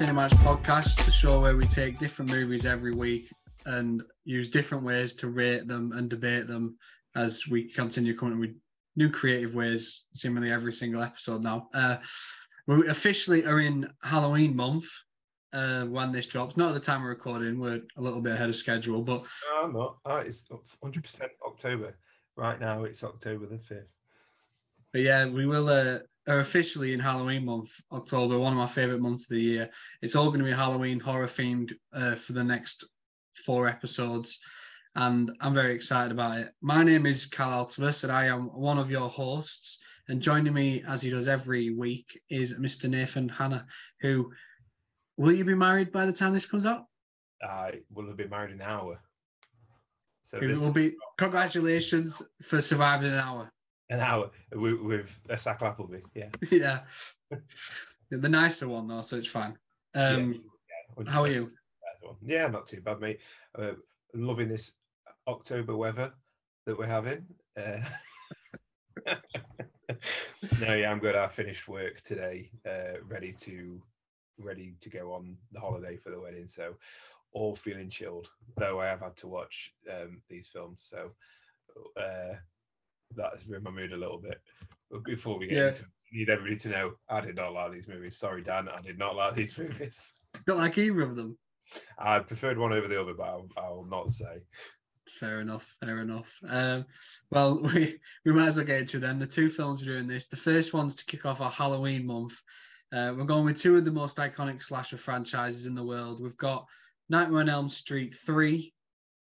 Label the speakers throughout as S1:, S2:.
S1: of Cinematch Podcast, the show where we take different movies every week and use different ways to rate them and debate them as we continue coming with new creative ways, seemingly every single episode now. Uh, we officially are in Halloween month uh, when this drops. Not at the time we're recording, we're a little bit ahead of schedule, but
S2: No, I'm not. Uh, it's 100% October. Right now, it's October the 5th.
S1: But yeah, we will uh, are officially in Halloween month, October, one of my favorite months of the year. It's all going to be Halloween horror themed uh, for the next four episodes, and I'm very excited about it. My name is Cal Altivus, and I am one of your hosts. And joining me, as he does every week, is Mr. Nathan Hanna, who will you be married by the time this comes out?
S2: I will have been married an hour. So
S1: It will be congratulations for surviving an hour.
S2: An hour with, with a sack Appleby. Yeah.
S1: yeah, the nicer one though, so it's fine. Um,
S2: yeah,
S1: how are you?
S2: Yeah, not too bad, mate. Uh, loving this October weather that we're having. Uh, no, yeah, I'm good. I finished work today, uh, ready to ready to go on the holiday for the wedding. So all feeling chilled, though I have had to watch um, these films. So uh, that has ruined my mood a little bit. But before we get
S1: Yeah.
S2: into it, I need everybody to know I did not like these movies. Sorry, Dan, I did not like these movies.
S1: Don't like either of them.
S2: I preferred one over the other, but I'll, I'll not say.
S1: Fair enough. Fair enough. Um, well, we, we might as well get into them. The two films we're doing this. The first one's to kick off our Halloween month. Uh, we're going with two of the most iconic slasher franchises in the world. We've got Nightmare on Elm Street 3,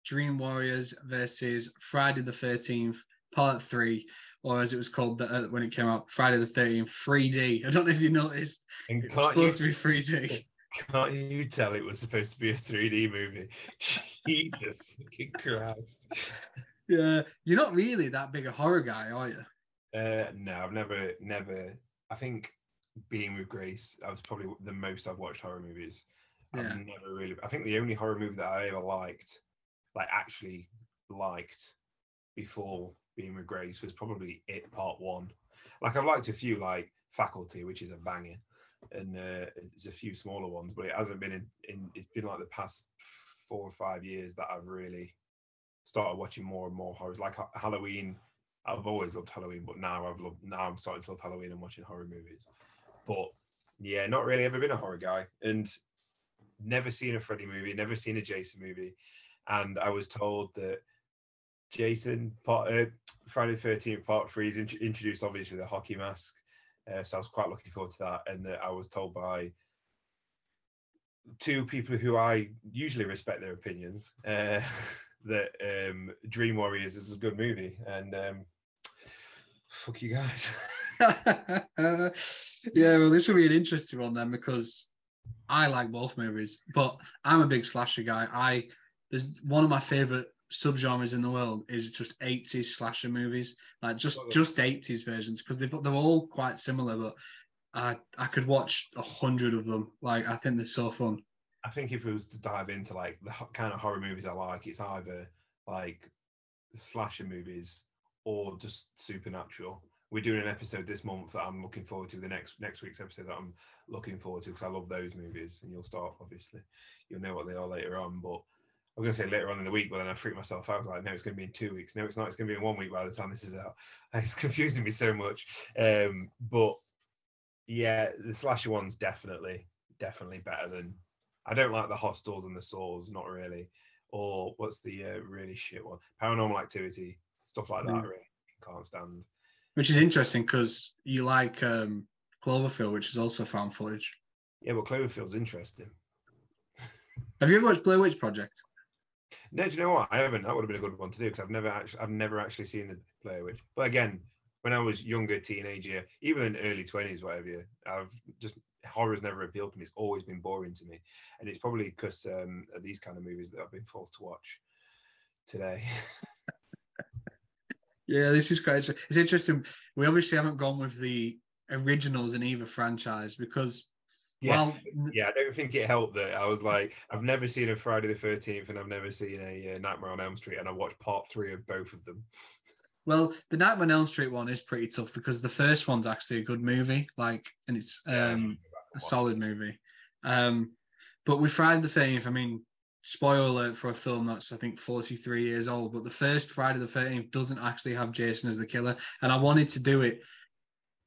S1: Dream Warriors versus Friday the 13th, Part 3, or as it was called the, uh, when it came out, Friday the 13th, 3D. I don't know if you noticed.
S2: And
S1: It's
S2: can't you,
S1: supposed to be 3D.
S2: can't you tell it was supposed to be a 3D movie? Jesus fucking Christ.
S1: Yeah, you're not really that big a horror guy, are you?
S2: Uh, no, I've never, never. I think being with Grace, that was probably the most I've watched horror movies.
S1: Yeah.
S2: I've never really. I think the only horror movie that I ever liked, like actually liked, before being with Grace was probably It Part One. Like I've liked a few, like Faculty, which is a banger, and uh, there's a few smaller ones, but it hasn't been in, in. It's been like the past four or five years that I've really started watching more and more horrors. Like Halloween, I've always loved Halloween, but now I've loved. Now I'm starting to love Halloween and watching horror movies. But yeah, not really ever been a horror guy, and never seen a Freddy movie, never seen a Jason movie, and I was told that Jason part uh, Friday Thirteenth Part Three is int- introduced obviously the hockey mask, uh, so I was quite looking forward to that, and that I was told by two people who I usually respect their opinions uh, that um, Dream Warriors is a good movie, and um, fuck you guys.
S1: yeah, well, this will be an interesting one then because I like both movies, but I'm a big slasher guy. I there's one of my favorite subgenres in the world is just 80s slasher movies, like just just 80s versions because they've they're all quite similar, but I I could watch a hundred of them. Like I think they're so fun.
S2: I think if it was to dive into like the kind of horror movies I like, it's either like slasher movies or just supernatural. We're doing an episode this month that I'm looking forward to. The next next week's episode that I'm looking forward to because I love those movies. And you'll start obviously, you'll know what they are later on. But I'm gonna say later on in the week, but then I freaked myself out. I was like, no, it's gonna be in two weeks. No, it's not. It's gonna be in one week by the time this is out. It's confusing me so much. Um, but yeah, the slasher one's definitely definitely better than I don't like the hostels and the saws, not really. Or what's the uh, really shit one? Paranormal activity, stuff like that.
S1: Mm.
S2: Really can't stand.
S1: Which is interesting because you like um, Cloverfield, which is also found footage.
S2: Yeah, but Cloverfield's interesting.
S1: Have you ever watched Blair Witch Project?
S2: No, do you know what? I haven't. That would have been a good one to do because I've never actually, I've never actually seen the Blair Witch. But again, when I was younger, teenager, even in early twenties, whatever, I've just horror's never appealed to me. It's always been boring to me, and it's probably because um, of these kind of movies that I've been forced to watch today.
S1: Yeah, this is quite. It's interesting. We obviously haven't gone with the originals in either franchise because,
S2: Yeah.
S1: well,
S2: yeah, I don't think it helped that I was like, I've never seen a Friday the Thirteenth, and I've never seen a uh, Nightmare on Elm Street, and I watched part three of both of them.
S1: well, the Nightmare on Elm Street one is pretty tough because the first one's actually a good movie. Like, and it's um,
S2: that
S1: a solid movie. Um, but with Friday the Thirteenth, I mean, spoiler alert for a film that's I think 43 years old, but the first Friday the 13th doesn't actually have Jason as the killer. And I wanted to do it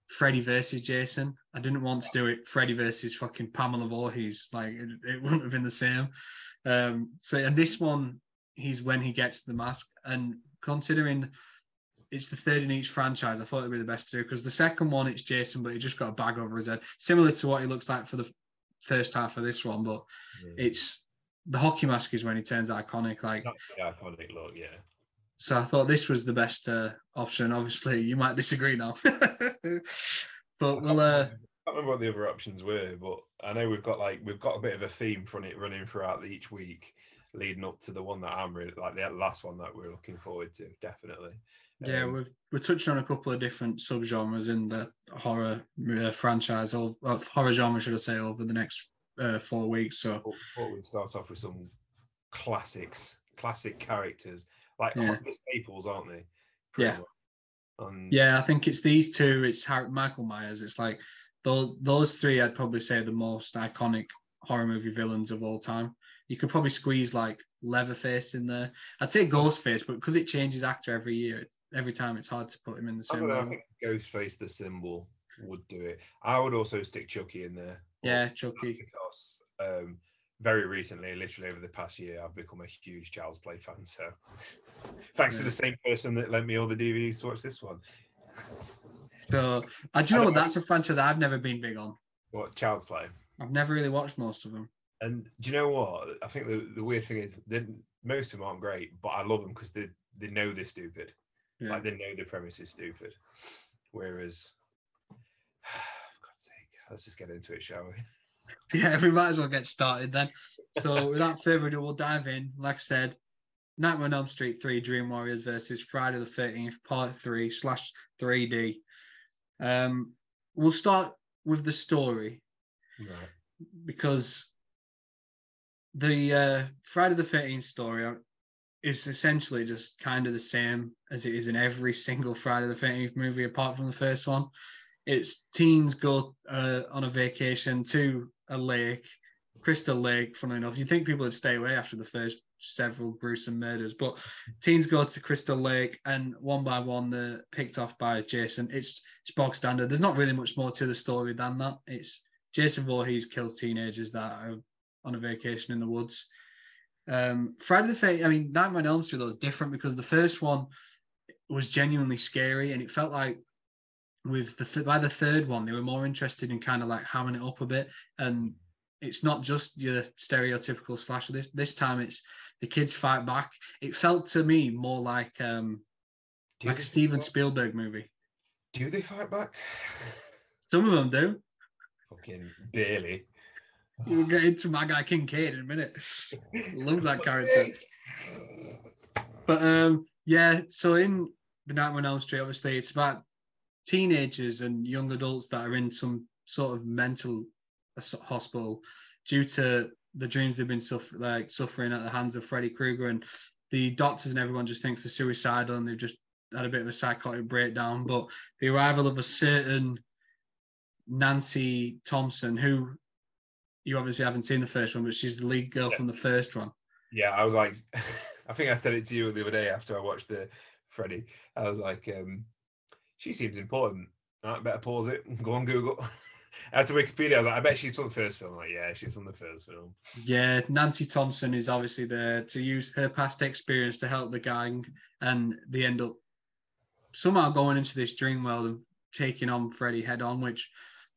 S1: Freddy versus Jason. I didn't want to do it Freddy versus fucking Pamela Voorhees. Like it, it wouldn't have been the same. Um, so and this one, he's when he gets the mask. And considering it's the third in each franchise, I thought it'd be the best to do because the second one it's Jason, but he just got a bag over his head, similar to what he looks like for the first half of this one. But it's the hockey mask is when he turns iconic. Like
S2: iconic look, yeah.
S1: so, I thought this was the best uh, option. Obviously, you might disagree now, but we'll. Uh,
S2: can't remember what the other options were, but I know we've got like we've got a bit of a theme from it running throughout each week, leading up to the one that I'm really like the last one that we're looking forward to, definitely.
S1: Yeah,
S2: Um,
S1: we've we're touching on a couple of different subgenres in the horror uh, franchise, or uh, horror genre, should I say, over the next uh, four weeks. So
S2: thought we'd start off with some classics, classic characters, like
S1: Yeah.
S2: staples, aren't they? Pretty
S1: Yeah.
S2: And
S1: yeah, I think it's these two. It's Har- Michael Myers. It's like those those three. I'd probably say are the most iconic horror movie villains of all time. You could probably squeeze like Leatherface in there. I'd say Ghostface, but because it changes actor every year, every time it's hard to put him in the
S2: I
S1: same
S2: don't know. I think Ghostface the symbol would do it. I would also stick Chucky in there.
S1: Yeah, Chucky.
S2: Because um, very recently, literally over the past year, I've become a huge Child's Play fan. So thanks to the same person that lent me all the DVDs to watch this one.
S1: So, uh, do you
S2: I
S1: know what? That's a franchise I've never been big on.
S2: What Child's Play?
S1: I've never really watched most of them.
S2: And do you know what? I think the, the weird thing is that most of them aren't great, but I love them because they they know they're stupid.
S1: Yeah.
S2: Like they know the premise is stupid. Whereas, for God's sake, let's just get into it, shall we?
S1: yeah, we might as well get started then. So, without further ado, we'll dive in. Like I said, Nightmare on Elm Street 3 Dream Warriors versus Friday the 13th, Part 3 slash 3D. Um, we'll start with the story
S2: Right.
S1: because the uh, Friday the 13th story is essentially just kind of the same as it is in every single Friday the 13th movie, apart from the first one. It's teens go uh, on a vacation to a lake, Crystal Lake, funnily enough. You'd think people would stay away after the first several gruesome murders, but teens go to Crystal Lake and one by one they're picked off by Jason. It's, it's bog standard. There's not really much more to the story than that. It's Jason Voorhees kills teenagers that are on a vacation in the woods. Um, Friday the 13th, I mean, Nightmare on Elm Street was different because the first one was genuinely scary and it felt like with the th- by the third one they were more interested in kind of like hamming it up a bit and it's not just your stereotypical slasher this this time it's the kids fight back it felt to me more like um like a steven spielberg movie
S2: Do they fight back?
S1: some of them do
S2: Fucking barely.
S1: we'll get into my guy kincaid in a minute love that character But um, yeah, so in the Nightmare on Elm Street, obviously, it's about teenagers and young adults that are in some sort of mental hospital due to the dreams they've been suffer- like suffering at the hands of Freddy Krueger, and the doctors and everyone just thinks they're suicidal and they've just had a bit of a psychotic breakdown. But the arrival of a certain Nancy Thompson, who you obviously haven't seen the first one, but she's the lead girl
S2: Yeah.
S1: from the first one.
S2: Yeah, I was like, I think I said it to you the other day after I watched the Freddy. I was like, um, she seems important. I better pause it and go on Google. I had to Wikipedia. I was like, I bet she's from the first film. like, yeah, she's from the first film.
S1: Yeah, Nancy Thompson is obviously there to use her past experience to help the gang, and they end up somehow going into this dream world and taking on Freddy head on, which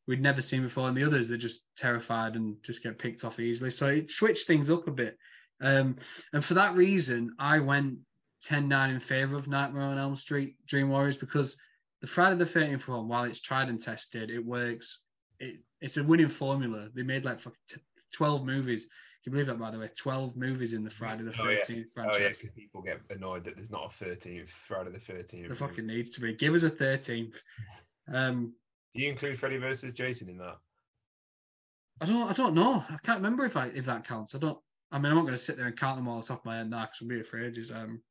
S1: we'd never seen before. And the others, they're just terrified and just get picked off easily. So it switched things up a bit. Um, and for that reason, I went 10 9 in favor of Nightmare on Elm Street Dream Warriors because the Friday the 13th one, while it's tried and tested, it works. It, it's a winning formula. They made like 12 movies. Can you believe that, by the way? 12 movies in the Friday the
S2: Oh, yeah.
S1: 13th
S2: Oh yeah, people get annoyed that there's not a thirteenth Friday the Thirteenth.
S1: There fucking needs to be. Give us a 13th. Um,
S2: Do you include Freddy versus Jason in that?
S1: I don't. I don't know. I can't remember if I if that counts. I don't. I mean, I'm not going to sit there and count them all off the top of my head now because I'll be for ages. Um,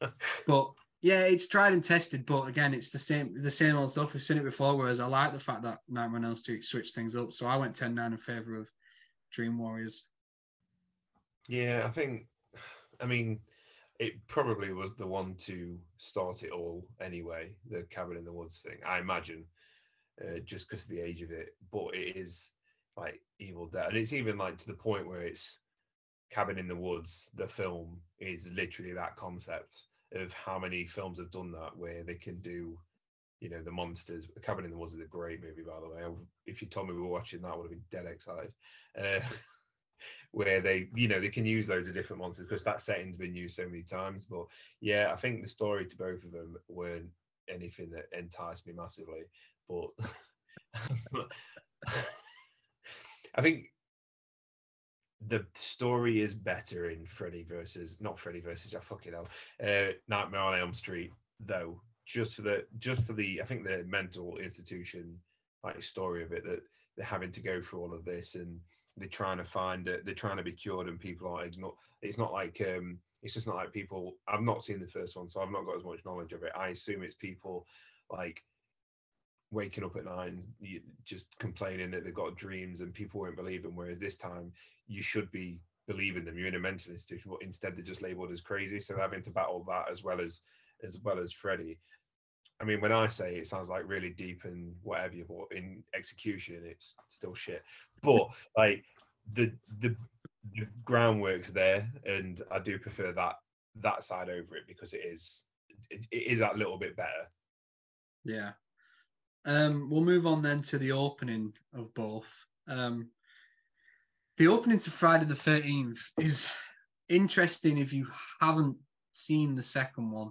S1: but Yeah, it's tried and tested, but again, it's the same the same old stuff. We've seen it before. Whereas I like the fact that Nightmare on Elm Street switched things up. So I went 10-9 in favor of Dream Warriors.
S2: Yeah, I think. I mean, it probably was the one to start it all anyway. The cabin in the woods thing, I imagine, uh, just because of the age of it. But it is like Evil Dead, and it's even like to the point where it's Cabin in the Woods. The film is literally that concept of how many films have done that, where they can do, you know, the monsters. The Cabin in the Woods is a great movie, by the way. If you told me we were watching that, I would have been dead excited. Uh, where they, you know, they can use loads of different monsters because that setting's been used so many times. But yeah, I think the story to both of them weren't anything that enticed me massively. But I think the story is better in Freddy versus not Freddy versus I fucking hell. Uh, Nightmare on Elm Street, though, just for the just for the I think the mental institution like story of it that they're having to go through all of this and they're trying to find it, they're trying to be cured and people are ignored. It's not like um it's just not like people I've not seen the first one, so I've not got as much knowledge of it. I assume it's people like waking up at night and just complaining that they've got dreams and people won't believe them. Whereas this time, you should be believing them. You're in a mental institution, but instead they're just labelled as crazy. So they're having to battle that as well as as well as Freddy. I mean, when I say it sounds like really deep and whatever, you but in execution, it's still shit. But like the the the groundwork's there, and I do prefer that that side over it because it is it, it is that little bit better.
S1: Yeah, um, we'll move on then to the opening of both. Um, the opening to Friday the 13th is interesting if you haven't seen the second one.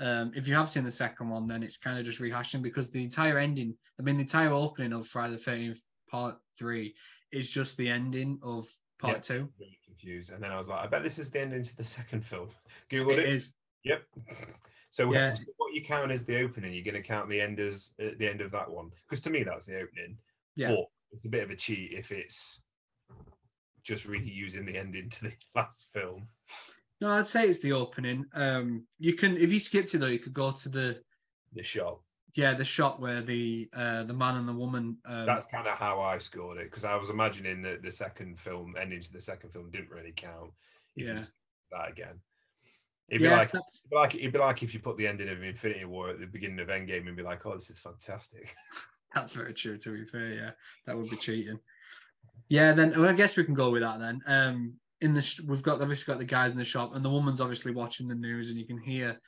S1: Um, if you have seen the second one, then it's kind of just rehashing because the entire ending, I mean, the entire opening of Friday the 13th, part three, is just the ending of part
S2: yep.
S1: two.
S2: Really confused. And then I was like, I bet this is the ending to the second film. Google it.
S1: It is.
S2: Yep. So,
S1: Yeah.
S2: what you count as the opening, you're going to count the end as uh, the end of that one because to me that's the opening.
S1: Yeah.
S2: But it's a bit of a cheat if it's just reusing the ending to the last film.
S1: No, I'd say it's the opening. Um, you can, if you skipped it though, you could go to the
S2: The shot.
S1: yeah the shot where the uh, the man and the woman. Um,
S2: That's kind of how I scored it because I was imagining that the second film ending to the second film didn't really count. If you
S1: Yeah.
S2: just did that again. It'd be
S1: yeah,
S2: like
S1: that's,
S2: it'd be like it'd be like if you put the ending of Infinity War at the beginning of Endgame and be like, "Oh, this is fantastic."
S1: That's very true. To be fair, yeah, that would be cheating. Yeah, then well, I guess we can go with that then. Um, in the sh- we've got obviously got the guys in the shop, and the woman's obviously watching the news, and you can hear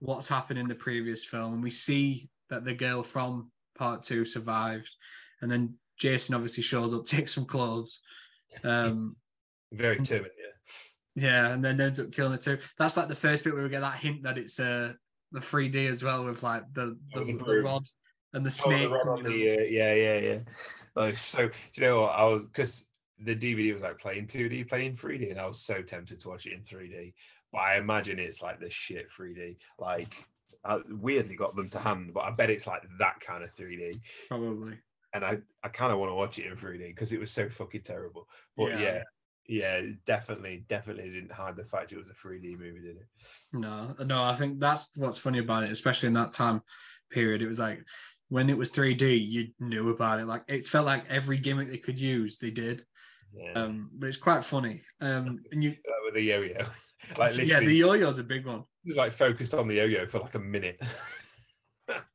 S1: what's happened in the previous film, and we see that the girl from part two survived, and then Jason obviously shows up, takes some clothes. Um,
S2: Very timid, yeah.
S1: yeah, and then ends up killing the two. That's like the first bit where we get that hint that it's uh the 3D as well with like the the,
S2: Oh, the
S1: the rod and the
S2: Oh,
S1: snake.
S2: the rod on the, uh, yeah, yeah, yeah. Like, so, do you know what? I was because the DVD was like playing 2D, playing 3D, and I was so tempted to watch it in 3D. But I imagine it's like the shit 3D. Like, I weirdly got them to hand, but I bet it's like that kind of 3D.
S1: Probably.
S2: And I, I kind of want to watch it in 3D because it was so fucking terrible. But
S1: Yeah.
S2: yeah. yeah, definitely, definitely didn't hide the fact it was a 3D movie, did it?
S1: No, no, I think that's what's funny about it, especially in that time period. It was like when it was 3D, you knew about it. Like it felt like every gimmick they could use, they did.
S2: Yeah,
S1: Um, but it's quite funny. Um, and you,
S2: with the yo-yo, like
S1: yeah, the yo-yo's a big one.
S2: just like focused on the yo-yo for like a minute.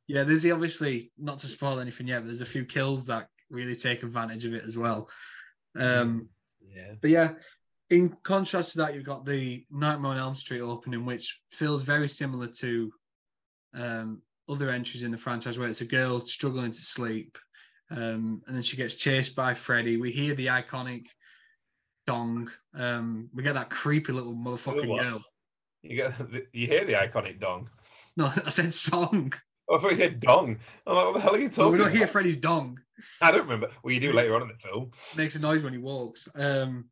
S1: Yeah, there's the- obviously not to spoil anything yet, but there's a few kills that really take advantage of it as well. Um,
S2: yeah,
S1: But yeah, in contrast to that, you've got the Nightmare on Elm Street opening, which feels very similar to um, other entries in the franchise, where it's a girl struggling to sleep, um, and then she gets chased by Freddy. We hear the iconic dong. Um, we get that creepy little motherfucking girl.
S2: you get you hear the iconic dong.
S1: No, I said song.
S2: Oh, I thought you said dong. I'm like, what the hell are you
S1: No,
S2: talking
S1: we don't hear? Freddy's dong.
S2: I don't remember. Well, you do later on in the film.
S1: makes a noise when he walks. Um,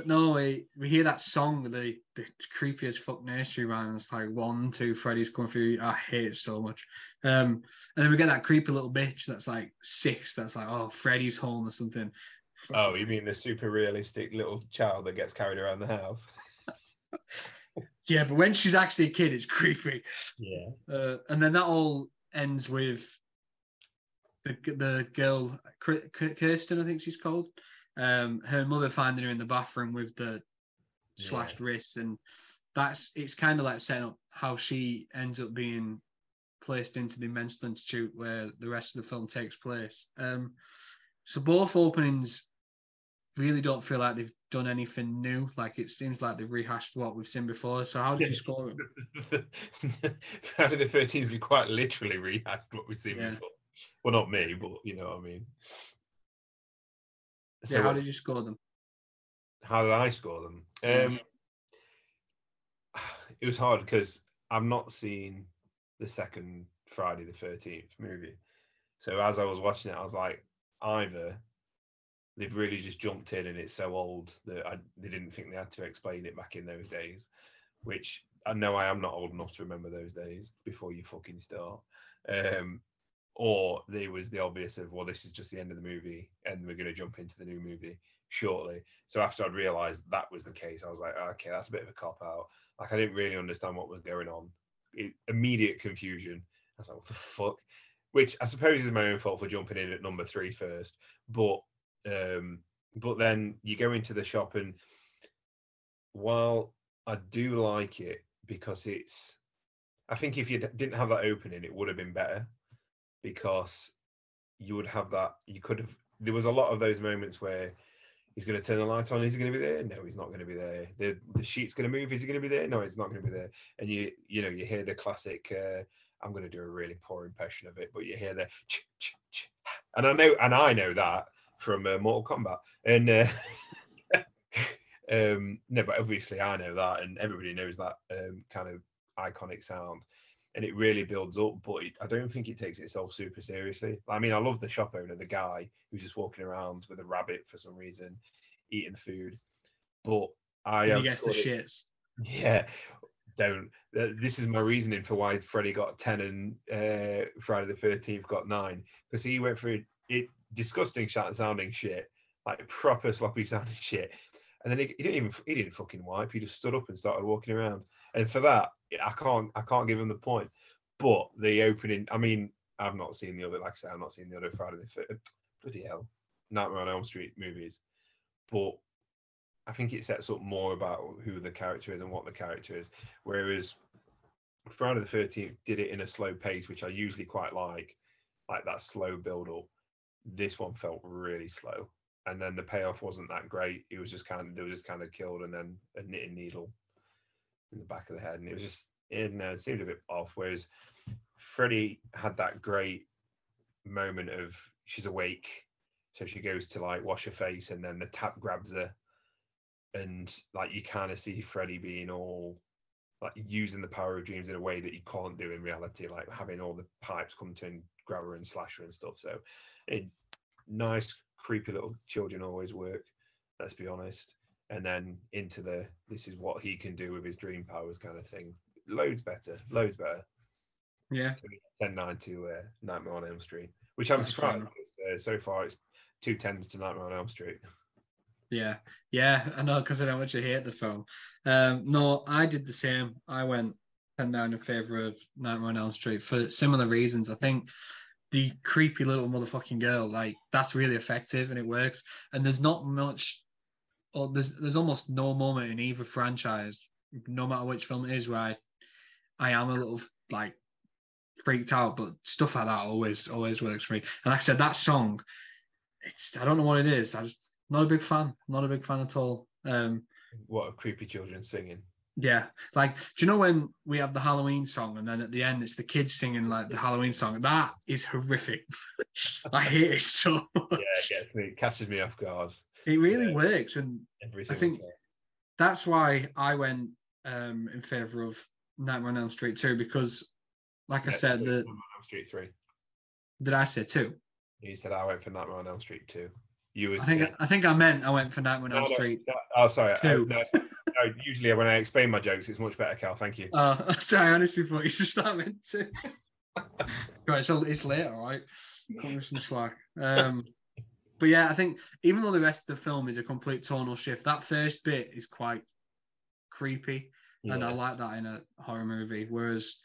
S1: but no, we, we hear that song, the the creepy as fuck nursery rhyme. It's like one, two, Freddy's coming through. I hate it so much. Um, and then we get that creepy little bitch that's like six. That's like, oh, Freddy's home or something.
S2: Oh, you mean the super realistic little child that gets carried around the house?
S1: yeah, but when she's actually a kid, it's creepy.
S2: Yeah.
S1: Uh, and then that all ends with the the girl Kir- Kir- Kirsten, I think she's called. Um, her mother finding her in the bathroom with the slashed wrists, and that's it's kind of like setting up how she ends up being placed into the mental institute where the rest of the film takes place. Um, so both openings really don't feel like they've done anything new. Like it seems like they've rehashed what we've seen before. So how did you score it?
S2: Friday the Thirteenth is quite literally rehashed what we've seen
S1: Yeah.
S2: before. Well, not me, but you know what I mean. So
S1: Yeah, how did you score them?
S2: how did I score them?
S1: Mm.
S2: Um, it was hard because I've not seen the second Friday the Thirteenth movie. So as I was watching it, I was like, either they've really just jumped in and it's so old that I, they didn't think they had to explain it back in those days, which I know I am not old enough to remember those days before you fucking start. Um, or there was the obvious of, well, this is just the end of the movie and we're going to jump into the new movie shortly. So after I'd realised that was the case, I was like, okay, that's a bit of a cop out. Like I didn't really understand what was going on. It, immediate confusion. I was like, what the fuck? Which I suppose is my own fault for jumping in at number three first. But um, but then you go into the shop and while I do like it because it's, I think if you didn't have that opening, it would have been better because you would have that. You could have. There was a lot of those moments where he's going to turn the light on. Is he going to be there? No, he's not going to be there. The the sheet's going to move. Is he going to be there? No, it's not going to be there. And you you know you hear the classic. Uh, I'm going to do a really poor impression of it, but you hear the ch, ch, ch. and I know and I know that from uh, Mortal Kombat. And uh, um, no, but obviously I know that, and everybody knows that um, kind of iconic sound. And it really builds up, but it, I don't think it takes itself super seriously. I mean, I love the shop owner, the guy who's just walking around with a rabbit for some reason, eating food. But I
S1: And
S2: have
S1: he gets the shits.
S2: yeah, don't. This is my reasoning for why Freddy got ten and uh, Friday the Thirteenth got nine because he went through it disgusting sounding shit, like proper sloppy sounding shit, and then he, he didn't even he didn't fucking wipe. He just stood up and started walking around, and for that I can't I can't give him the point. But the opening, I mean, I've not seen the other. Like I said, I've not seen the other Friday the Thirteenth. Bloody hell, Nightmare on Elm Street movies, but I think it sets up more about who the character is and what the character is. Whereas Friday the Thirteenth did it in a slow pace, which I usually quite like, like that slow build up. This one felt really slow, and then the payoff wasn't that great. It was just kind of they were just kind of killed, and then a knitting needle in the back of the head, and it was just it, no, seemed a bit off. Whereas Freddy had that great moment of she's awake, so she goes to like wash her face, and then the tap grabs her and like you kind of see Freddy being all like using the power of dreams in a way that you can't do in reality, like having all the pipes come to and grab her and slash her and stuff. So, it, nice, creepy little children always work. Let's be honest. And then into the this is what he can do with his dream powers kind of thing. Loads better, loads better.
S1: Yeah.
S2: So 10 9 to uh, Nightmare on Elm Street, which I'm
S1: That's
S2: surprised because, uh, so far it's two tens to Nightmare on Elm Street.
S1: Yeah, yeah, I know because I know how much I hate the film. Um, no, I did the same. I went ten down in favor of Nightmare on Elm Street for similar reasons. I think the creepy little motherfucking girl, like that's really effective and it works. And there's not much, or there's there's almost no moment in either franchise, no matter which film it is, where I, I am a little like freaked out. But stuff like that always always works for me. And like I said, that song, it's I don't know what it is. I'm not a big fan. Not a big fan at all. Um,
S2: What are creepy children singing?
S1: yeah, like do you know when we have the Halloween song and then at the end it's the kids singing like the Halloween song? That is horrific. I hate it so much.
S2: Yeah, it gets me, it catches me off guard
S1: It really
S2: Yeah.
S1: works, and I think-
S2: time.
S1: that's why I went um, in favor of Nightmare on Elm Street too. Because, like I said, the
S2: Elm Street three.
S1: did I say two?
S2: You said I went for Nightmare on Elm Street two. You was
S1: I think I think I meant I went for Nightmare on Elm
S2: no,
S1: Street.
S2: no, oh, sorry. I-
S1: Two.
S2: no, no, usually when I explain my jokes, it's much better, Cal. Thank you.
S1: Oh, sorry, I honestly thought you just that meant to. right, so it's late, all right. Cut me some slack. Um, but yeah, I think even though the rest of the film is a complete tonal shift, that first bit is quite creepy. and I like that in a horror movie. Whereas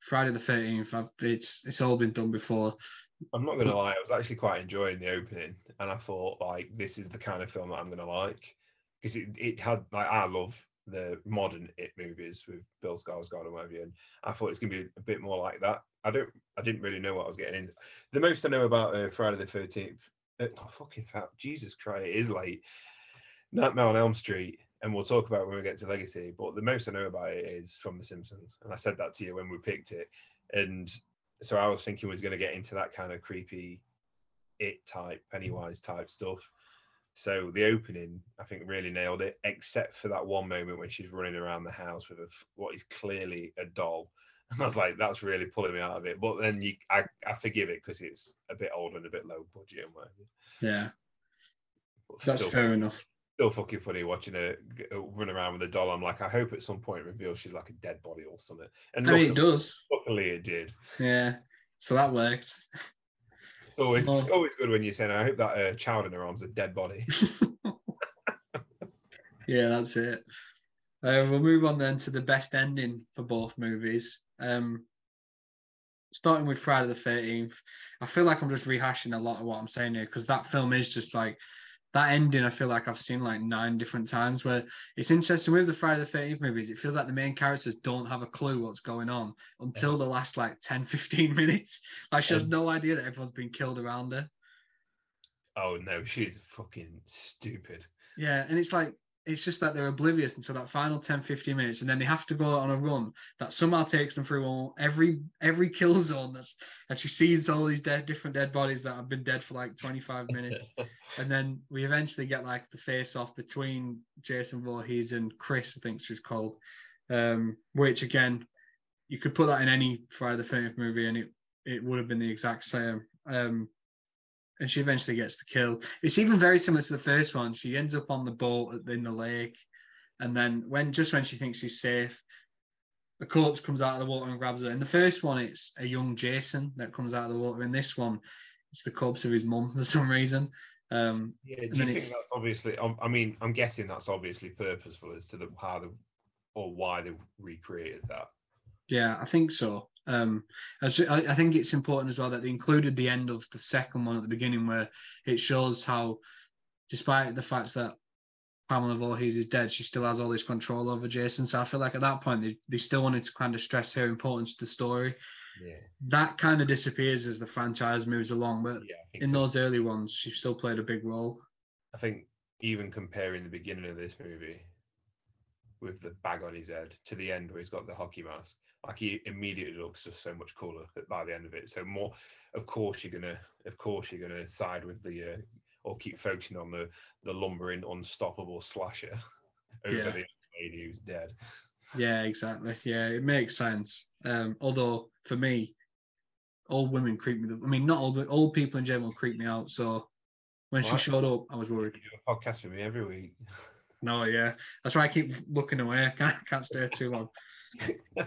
S1: Friday the Thirteenth, it's it's all been done before.
S2: I'm not gonna lie, I was actually quite enjoying the opening, and I thought like this is the kind of film that I'm gonna like because it, it had like I love the modern it movies with Bill Skarsgård and whatever, and I thought it's gonna be a bit more like that. I don't, I didn't really know what I was getting in. The most I know about uh, Friday the Thirteenth, uh, oh fucking fat, Jesus Christ, it is late. Nightmare on Elm Street, and we'll talk about when we get to Legacy. But the most I know about it is from The Simpsons, and I said that to you when we picked it, and so I was thinking we was going to get into that kind of creepy it type Pennywise type stuff. So the opening, I think, really nailed it, except for that one moment when she's running around the house with a, what is clearly a doll. And I was like, that's really pulling me out of it. But then you, I, I forgive it because it's a bit old and a bit low budget and whatever.
S1: Yeah,
S2: But
S1: that's
S2: still,
S1: fair enough.
S2: still fucking funny watching her uh, run around with a doll. I'm like, I hope at some point reveals she's like a dead body or something. And
S1: I mean, it does.
S2: luckily it did.
S1: Yeah, so that worked.
S2: It's always
S1: Oh.
S2: always good when you're saying, I hope that uh, child in her arms is a dead body.
S1: yeah, that's it. Uh, we'll move on then to the best ending for both movies. Um, starting with Friday the Thirteenth, I feel like I'm just rehashing a lot of what I'm saying here because that film is just like that ending. I feel like I've seen like nine different times. Where it's interesting with the Friday the Thirteenth movies, it feels like the main characters don't have a clue what's going on until the last like 10, 15 minutes. Like she has no idea that everyone's been killed around her.
S2: Oh no, she's fucking stupid.
S1: Yeah, and it's like it's just that they're oblivious until that final 10, 15 minutes, and then they have to go on a run that somehow takes them through all, every every kill zone that's and she sees all these dead different dead bodies that have been dead for like 25 minutes. and then we eventually get like the face off between Jason Voorhees and Chris, I think she's called. Um, which again, you could put that in any Friday the 13th movie and it, it would have been the exact same. Um, and she eventually gets the kill. It's even very similar to the first one. She ends up on the boat in the lake, and then when just when she thinks she's safe, the corpse comes out of the water and grabs her. In the first one, it's a young Jason that comes out of the water. In this one, it's the corpse of his mum for some reason. Um,
S2: Yeah, do you think
S1: it's-
S2: that's obviously? um, I mean, I'm guessing that's obviously purposeful as to the how the or why they recreated that.
S1: Yeah, I think so. Um, I, I- think it's important as well that they included the end of the second one at the beginning, where it shows how, despite the fact that Pamela Voorhees is dead, she still has all this control over Jason. So I feel like at that point they, they still wanted to kind of stress her importance to the story.
S2: Yeah,
S1: That kind of disappears as the franchise moves along, but
S2: yeah.
S1: In those early ones, she still played a big role.
S2: I think even comparing the beginning of this movie with the bag on his head to the end where he's got the hockey mask, like he immediately looks just so much cooler by the end of it. So more, of course you're gonna, of course you're gonna side with the, uh, or keep focusing on the the lumbering, unstoppable slasher over
S1: Yeah.
S2: the lady who's dead.
S1: Yeah, exactly. Yeah, it makes sense. Um, although for me, old women creep me. I mean, not old, but old people in general creep me out. So when she showed up, I was worried.
S2: You do a podcast with me every week.
S1: No, yeah, that's why I keep looking away. I can't, can't stay too long.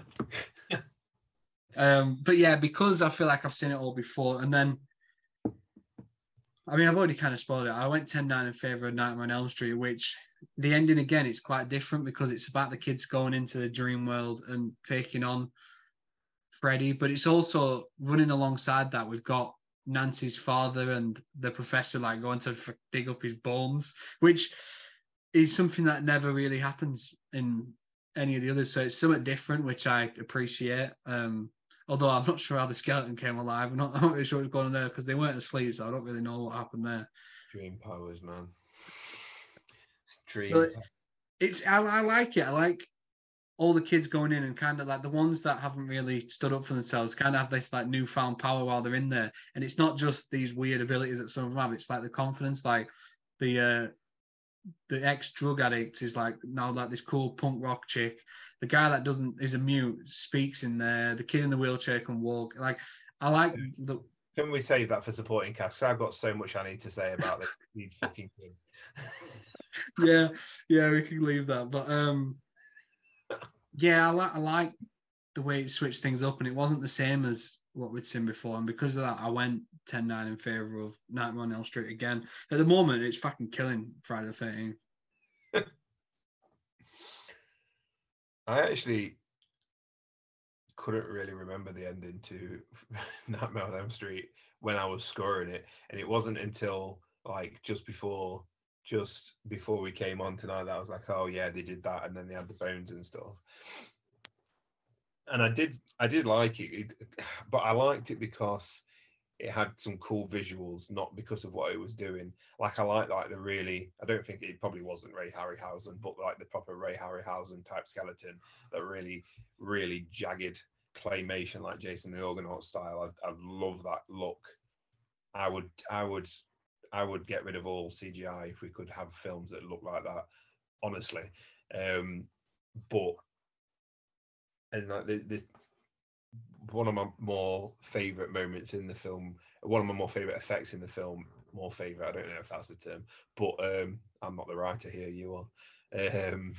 S1: Um, but yeah, because I feel like I've seen it all before, and then I mean, I've already kind of spoiled it. I went 10 9 in favor of Nightmare on Elm Street, which the ending again, it's quite different because it's about the kids going into the dream world and taking on Freddy, but it's also running alongside that. We've got Nancy's father and the professor like going to dig up his bones, which is something that never really happens in any of the others. So it's somewhat different, which I appreciate. Um, although I'm not sure how the skeleton came alive. I'm not, I'm not really sure what's going on there because they weren't asleep, so I don't really know what happened there.
S2: Dream powers, man. Dream.
S1: But it's I, I like it. I like all the kids going in and kind of like the ones that haven't really stood up for themselves kind of have this like newfound power while they're in there. And it's not just these weird abilities that some of them have. It's like the confidence, like the uh the ex drug addict is like now like this cool punk rock chick. The guy that doesn't is a mute speaks in there. The kid in the wheelchair can walk. Like I like the
S2: Can we save that for supporting cast? I've got so much I need to say about this, these fucking kids.
S1: yeah, yeah, we can leave that. But um, yeah, I like I like the way it switched things up, and it wasn't the same as what we'd seen before. And because of that, I went 10-9 in favor of Nightmare on Elm Street again. At the moment, it's fucking killing Friday the Thirteenth.
S2: I actually couldn't really remember the ending to Nightmare on Elm Street when I was scoring it, and it wasn't until like just before just before we came on tonight that I was like, oh yeah, they did that, and then they had the bones and stuff. And I did, I did like it, but I liked it because it had some cool visuals, not because of what it was doing. Like I like like the really, I don't think it probably wasn't Ray Harryhausen, but like the proper Ray Harryhausen type skeleton, that really, really jagged claymation like Jason the Argonaut style. I, I love that look. I would, I would, I would get rid of all CGI if we could have films that look like that. Honestly, um, but and like this, one of my more favorite moments in the film, one of my more favorite effects in the film, more favorite, I don't know if that's the term, but um, I'm not the writer here, you are, um,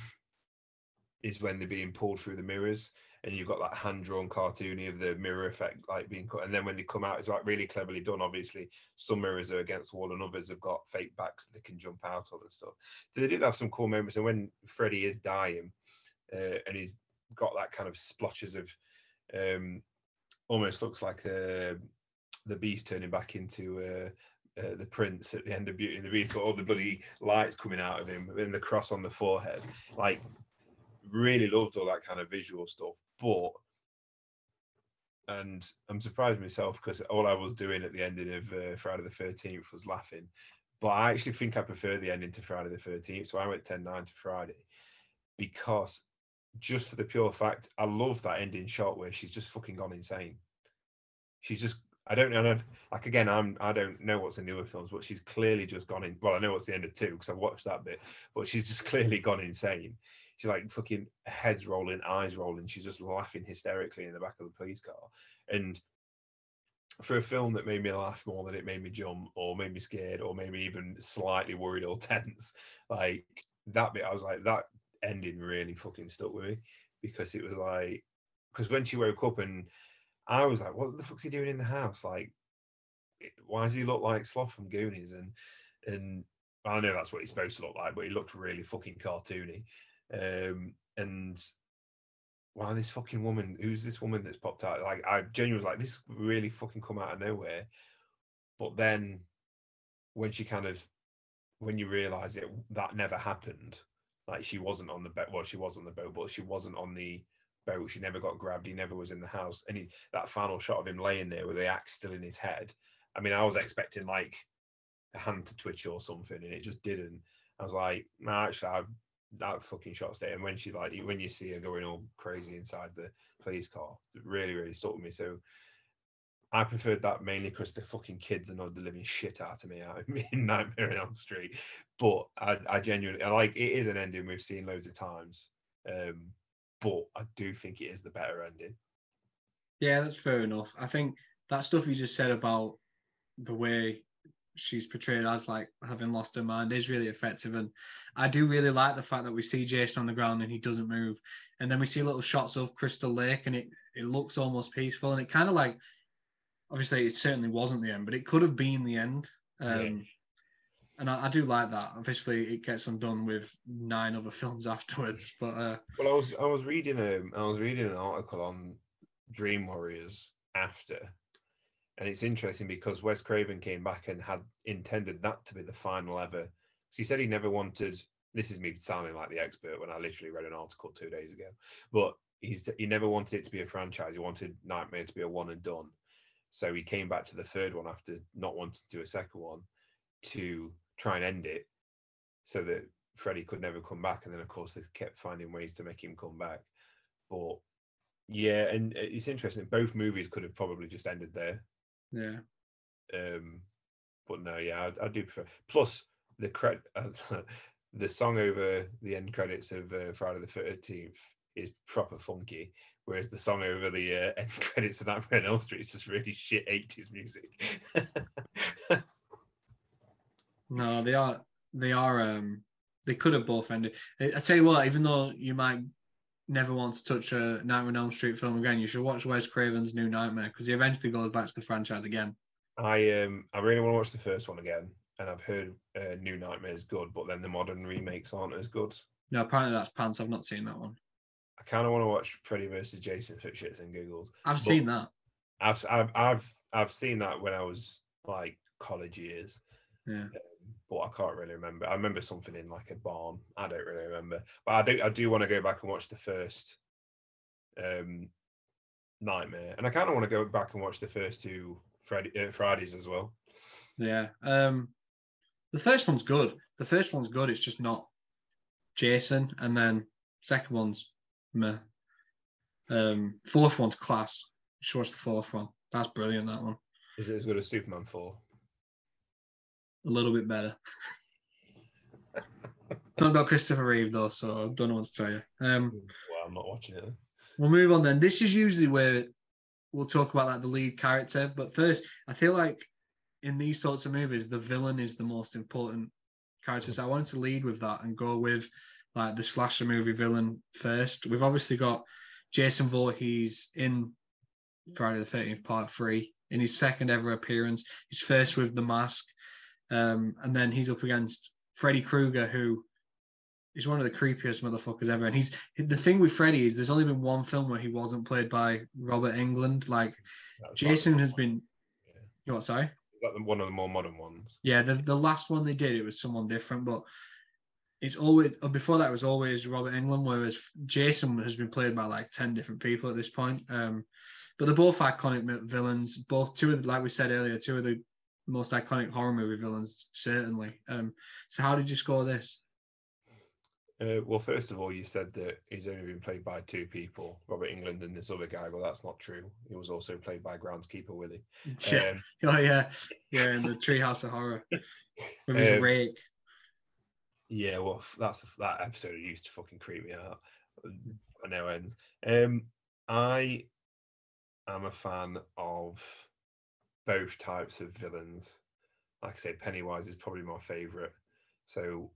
S2: is when they're being pulled through the mirrors and you've got that hand drawn cartoony of the mirror effect like being cut. And then when they come out, it's like really cleverly done. Obviously, some mirrors are against the wall and others have got fake backs they can jump out of and stuff. So they did have some cool moments. And when Freddy is dying uh, and he's got that kind of splotches of um, almost looks like the the beast turning back into uh, uh, the prince at the end of Beauty and the Beast, got all the bloody lights coming out of him and the cross on the forehead. Like, really loved all that kind of visual stuff. But, and I'm surprised myself because all I was doing at the ending of uh, Friday the 13th was laughing. But I actually think I prefer the ending to Friday the 13th. So I went 10 9 to Friday because just for the pure fact, I love that ending shot where she's just fucking gone insane she's just I don't know. Like again, I'm I don't know what's in newer films, but she's clearly just gone in. Well, I know what's the end of two because I watched that bit, but she's just clearly gone insane. She's like fucking heads rolling, eyes rolling. She's just laughing hysterically in the back of the police car. And for a film that made me laugh more than it made me jump or made me scared or made me even slightly worried or tense, like that bit, I was like, that ending really fucking stuck with me because it was like, because when she woke up and I was like, what the fuck's he doing in the house? Like, why does he look like Sloth from Goonies? And and I know that's what he's supposed to look like, but he looked really fucking cartoony. Um, and wow, this fucking woman, who's this woman that's popped out? Like, I genuinely was like, this really fucking come out of nowhere. But then when she kind of, when you realize it, that never happened. Like, she wasn't on the boat. Well, she was on the boat, but she wasn't on the boat. She never got grabbed. He never was in the house. And he, that final shot of him laying there with the axe still in his head. I mean, I was expecting like a hand to twitch or something, and it just didn't. I was like, no, actually, I, that fucking shot stay. And when she like, when you see her going all crazy inside the police car, it really, really stuck with me. So I preferred that mainly because the fucking kids annoyed the living shit out of me out of in Nightmare on Elm Street. But I, I genuinely I like it is an ending we've seen loads of times. Um, but I do think it is the better ending.
S1: Yeah, that's fair enough. I think that stuff you just said about the way she's portrayed as like having lost her mind is really effective and i do really like the fact that we see jason on the ground and he doesn't move and then we see little shots of crystal lake and it it looks almost peaceful and it kind of like obviously it certainly wasn't the end but it could have been the end um, yeah and I, I, do like that. Obviously, it gets undone with nine other films afterwards. But uh,
S2: well, I was I was reading a I was reading an article on Dream Warriors after, and it's interesting because Wes Craven came back and had intended that to be the final ever. So he said he never wanted. This is me sounding like the expert when I literally read an article two days ago, but he's he never wanted it to be a franchise. He wanted Nightmare to be a one and done. So he came back to the third one after not wanting to do a second one to try and end it so that Freddy could never come back. And then, of course, they kept finding ways to make him come back. But yeah, and it's interesting. Both movies could have probably just ended there.
S1: Yeah.
S2: Um, but no, yeah, I, I do prefer. Plus, the cred, the song over the end credits of uh, Friday the Thirteenth is proper funky, whereas the song over the uh, end credits of Nightmare on Elm Street is just really shit eighties music.
S1: No, they are. They are. Um, they could have both ended. I, I tell you what, even though you might never want to touch a Nightmare on Elm Street film again, you should watch Wes Craven's New Nightmare because he eventually goes back to the franchise again.
S2: I um I really want to watch the first one again, and I've heard uh, New Nightmare is good, but then the modern remakes aren't as good.
S1: No, apparently that's pants. I've not seen that one.
S2: I kind of want to watch Freddy versus Jason for shits and giggles.
S1: I've
S2: But-
S1: seen that.
S2: I've I've I've I've seen that when I was like college years,
S1: Yeah.
S2: um, but I can't really remember. I remember something in like a barn. I don't really remember, but I do I do want to go back and watch the first um Nightmare, and I kind of want to go back and watch the first two Freddy uh, Fridays as well.
S1: Yeah. Um, the first one's good. The first one's good. It's just not Jason, and then second one's meh. Um, fourth one's class. Show us the fourth one. That's brilliant. That one.
S2: Is it as good as Superman four?
S1: A little bit better. it's not got Christopher Reeve though, so I don't know what to tell you. Um,
S2: Well, I'm not watching it. then.
S1: We'll move on then. This is usually where we'll talk about like the lead character, but first, I feel like in these sorts of movies, the villain is the most important character. So I wanted to lead with that and go with like the slasher movie villain first. We've obviously got Jason Voorhees in Friday the Thirteenth Part Three in his second ever appearance. His first with the mask, um, and then he's up against Freddy Krueger, who is one of the creepiest motherfuckers ever. And he's the thing with Freddy is there's only been one film where he wasn't played by Robert Englund. Like Jason has been.
S2: Yeah.
S1: You know what? Sorry.
S2: Is that one of the more modern ones?
S1: Yeah, the the last one they did it was someone different, but it's always before that was always Robert Englund, whereas Jason has been played by like ten different people at this point. Um, but they're both iconic villains. Both two of the- like we said earlier, two of the most iconic horror movie villains, certainly. Um, so how did you score this?
S2: Uh, well, first of all, you said that he's only been played by two people, Robert Englund and this other guy. Well, that's not true. He was also played by groundskeeper Willie.
S1: Yeah.
S2: Um,
S1: Oh yeah, yeah, in the Treehouse of Horror with his
S2: Um,
S1: rake.
S2: Yeah, well, that's that episode used to fucking creep me out. I know ends. Um, I am a fan of both types of villains. Like I say, Pennywise is probably my favorite. So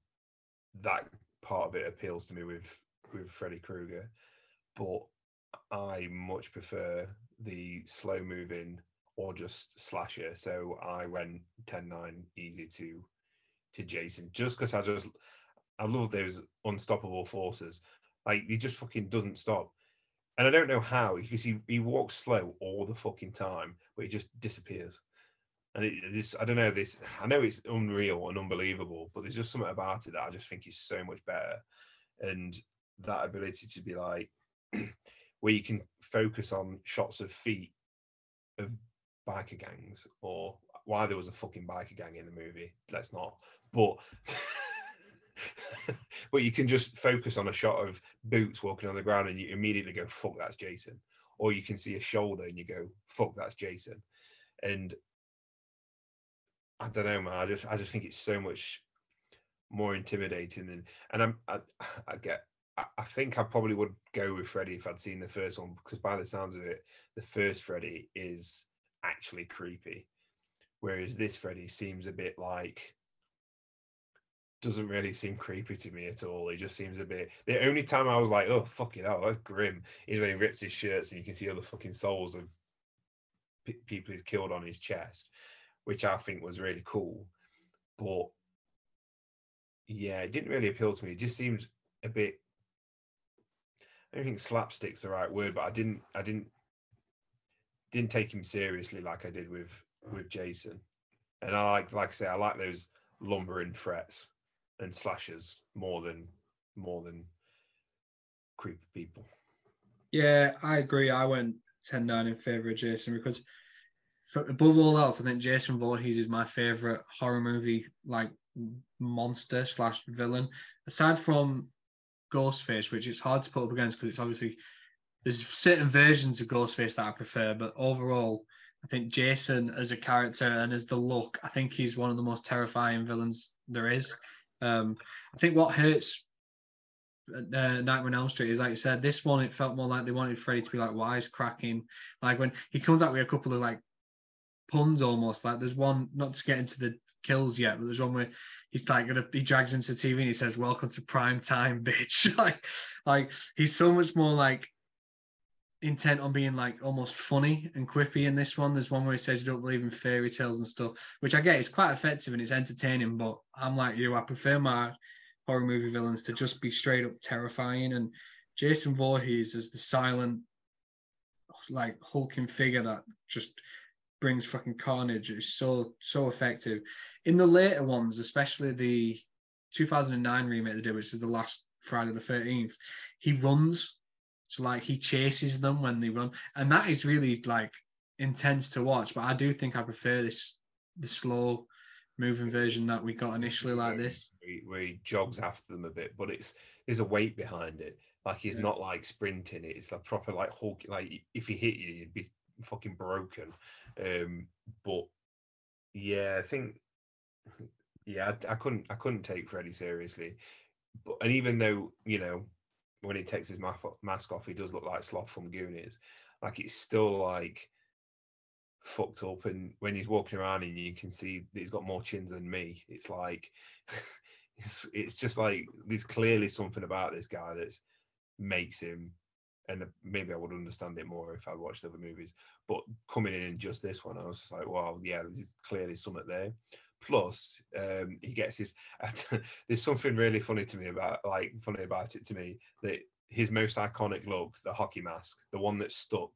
S2: that part of it appeals to me with with Freddy Krueger, but I much prefer the slow moving or just slasher. So I went 10-9 easy to to Jason just because I just I love those unstoppable forces. Like he just fucking doesn't stop. And I don't know how because he, he walks slow all the fucking time, but he just disappears. And it, this I don't know this I know it's unreal and unbelievable, but there's just something about it that I just think is so much better. And that ability to be like where you can focus on shots of feet of biker gangs or why there was a fucking biker gang in the movie. Let's not. But but you can just focus on a shot of boots walking on the ground and you immediately go, fuck, that's Jason. Or you can see a shoulder and you go, fuck, that's Jason. And I don't know, man. I just I just think it's so much more intimidating than and I'm I, I get I, I think I probably would go with Freddy if I'd seen the first one because by the sounds of it, the first Freddy is actually creepy. Whereas this Freddy seems a bit like doesn't really seem creepy to me at all. He just seems a bit. The only time I was like, "Oh fucking hell, oh, that's grim," is when he rips his shirts and you can see all the fucking souls of p- people he's killed on his chest, which I think was really cool. But yeah, it didn't really appeal to me. It just seemed a bit. I don't think slapstick's the right word, but I didn't. I didn't. Didn't take him seriously like I did with with Jason, and I like, like I say, I like those lumbering threats and slashers more than more than creepy people.
S1: Yeah, I agree. I went 10 9 in favor of Jason because, for, above all else, I think Jason Voorhees is my favorite horror movie, like monster slash villain. Aside from Ghostface, which it's hard to put up against because it's obviously there's certain versions of Ghostface that I prefer, but overall, I think Jason as a character and as the look, I think he's one of the most terrifying villains there is. Um, I think what hurts uh, Nightmare on Elm Street is like you said, this one it felt more like they wanted Freddy to be like wisecracking, like when he comes out with a couple of like puns almost. Like there's one not to get into the kills yet, but there's one where he's like gonna he drags into TV and he says, "Welcome to prime time, bitch." like, like he's so much more like intent on being like almost funny and quippy in this one. There's one where he says you don't believe in fairy tales and stuff, which I get it's quite effective and it's entertaining, but I'm like you, I prefer my horror movie villains to just be straight up terrifying and Jason Voorhees is the silent, like hulking figure that just brings fucking carnage. It's so so effective. In the later ones, especially the 2009 remake they did, which is the last Friday the 13th, he runs. So like he chases them when they run, and that is really like intense to watch. But I do think I prefer this the slow moving version that we got initially like this.
S2: Where he jogs after them a bit, but it's there's a weight behind it. Like he's
S1: Yeah.
S2: not like sprinting. it. It's like proper like Hulk. Like if he hit you, you'd be fucking broken. Um, but yeah, I think yeah, I, I couldn't I couldn't take Freddy seriously. But and even though you know when he takes his mask off, he does look like Sloth from Goonies. Like it's still like fucked up, and when he's walking around and you can see he's got more chins than me. It's like it's it's just like there's clearly something about this guy that makes him. And maybe I would understand it more if I watched other movies. But coming in in just this one, I was just like, "Wow, yeah, there's clearly something there." Plus, um, he gets his. there's something really funny to me about, like, funny about it to me that his most iconic look, the hockey mask, the one that's stuck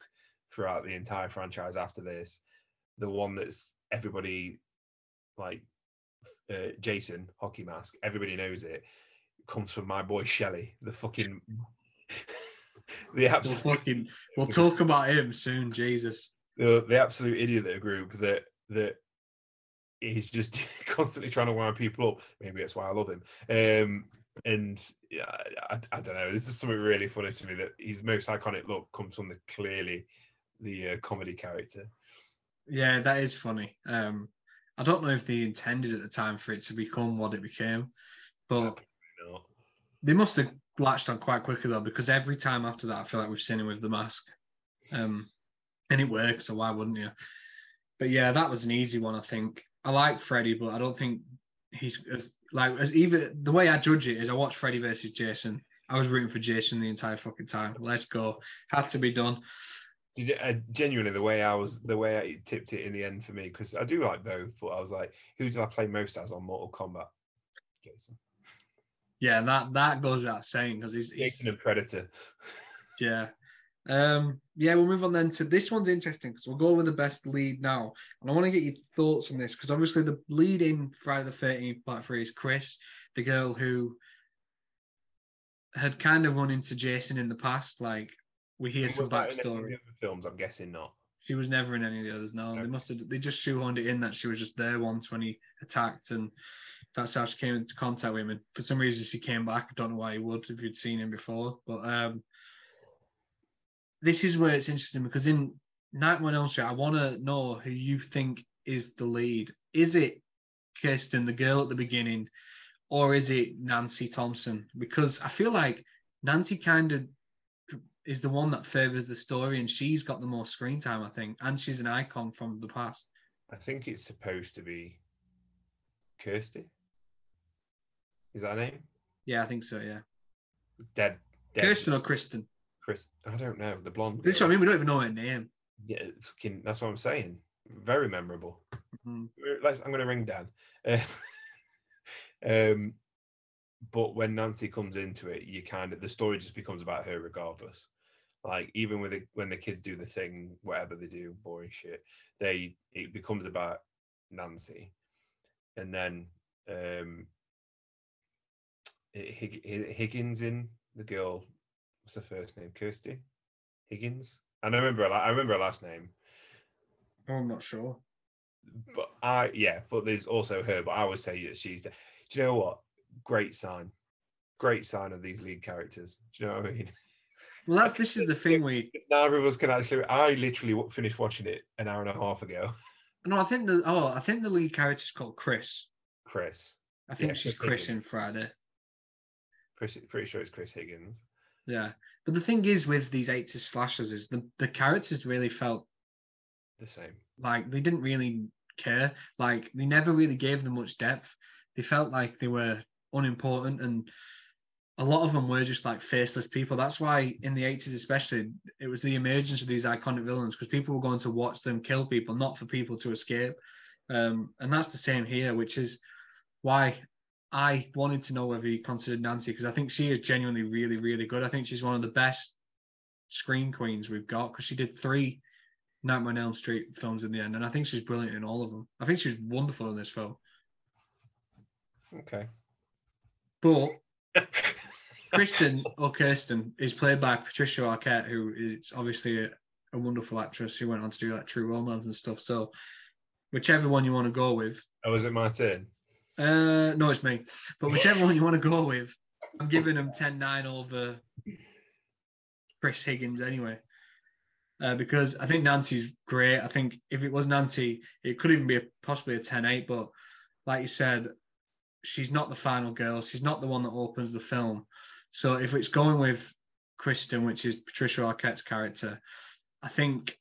S2: throughout the entire franchise after this, the one that's everybody like uh, Jason hockey mask, everybody knows it, comes from my boy Shelley, the fucking the
S1: We'll
S2: absolute
S1: fucking we'll talk about him soon, Jesus.
S2: the, the absolute idiot of the group that that he's just constantly trying to wind people up. Maybe that's why I love him. Um, and yeah, I, I don't know. This is something really funny to me that his most iconic look comes from the clearly the uh, comedy character.
S1: Yeah, that is funny. Um, I don't know if they intended at the time for it to become what it became, but they must have latched on quite quickly though, because every time after that, I feel like we've seen him with the mask, um, and it works. So why wouldn't you? But yeah, that was an easy one. I think I like Freddy, but I don't think he's as like as even the way I judge it is I watch Freddy versus Jason. I was rooting for Jason the entire fucking time. Let's go. Had to be done.
S2: Did uh, genuinely the way I was the way I tipped it in the end for me because I do like both, but I was like, who did I play most as on Mortal Kombat? Jason,
S1: Yeah, that that goes without saying because he's, he's
S2: Jason and Predator.
S1: Yeah. Um, yeah, we'll move on then to this one's interesting because we'll go with the best lead now. And I want to get your thoughts on this because obviously the lead in Friday the 13th part three is Chris, the girl who had kind of run into Jason in the past. Like we hear some
S2: Was that in any of
S1: backstory.
S2: the films, I'm guessing not.
S1: She was never in any of the others. No, they must have. They just shoehorned it in that she was just there once when he attacked, and that's how she came into contact with him. And for some reason, she came back. I don't know why he would if you'd seen him before, but um, this is where it's interesting because in Nightmare on Elm Street, I want to know who you think is the lead. Is it Kirsten, the girl at the beginning, or is it Nancy Thompson? Because I feel like Nancy kind of is the one that furthers the story, and she's got the most screen time, I think, and she's an icon from the past.
S2: I think it's supposed to be Kirsty. Is that her name?
S1: Yeah, I think so. Yeah,
S2: Dead. dead
S1: Kirsten or Kristen.
S2: Chris. I don't know. The blonde.
S1: This is
S2: girl.
S1: what I mean. We don't even know her name.
S2: Yeah, fucking. That's what I'm saying. Very memorable.
S1: Mhm.
S2: I'm going to ring Dan. Uh, um, but when Nancy comes into it, you kind of the story just becomes about her regardless. Like even with the, when the kids do the thing, whatever they do, boring shit, they it becomes about Nancy, and then um, Hig- Hig- Higgins in the girl. What's her first name? Kirsty Higgins. And I remember her, I remember her last name.
S1: Oh, I'm not sure.
S2: but I yeah, but there's also her. But I would say that she's. The, do you know what? Great sign, great sign of these lead characters. Do you know what I mean?
S1: Well, that's this is the thing. We
S2: Neither of us can actually. I literally finished watching it an hour and a half ago.
S1: no, I think the oh, I think the lead character's called Chris.
S2: Chris,
S1: I think
S2: Yeah,
S1: she's
S2: Chris
S1: Chris in Friday.
S2: pretty, pretty sure it's Chris Higgins.
S1: Yeah, but the thing is with these 80s slashers is the the characters really felt
S2: The same.
S1: like they didn't really care. Like they never really gave them much depth. They felt like they were unimportant, and a lot of them were just like faceless people. That's why in the 80s, especially, it was the emergence of these iconic villains because people were going to watch them kill people, not for people to escape. Um, and that's the same here, which is why I wanted to know whether he considered Nancy because I think she is genuinely really, really good. I think she's one of the best screen queens we've got because she did three Nightmare on Elm Street films in the end, and I think she's brilliant in all of them. I think she's wonderful in this film.
S2: Okay.
S1: But Kristen or Kirsten is played by Patricia Arquette, who is obviously a, a wonderful actress who went on to do like True Romance and stuff. So, whichever one you want to go with.
S2: Oh, is it my turn?
S1: Uh, no, it's me. But whichever one you want to go with, I'm giving them 10 9 over Chris Higgins anyway. Uh, because I think Nancy's great. I think if it was Nancy, it could even be a, possibly a 10 8. But like you said, she's not the final girl. She's not the one that opens the film. So if it's going with Kristen, which is Patricia Arquette's character, I think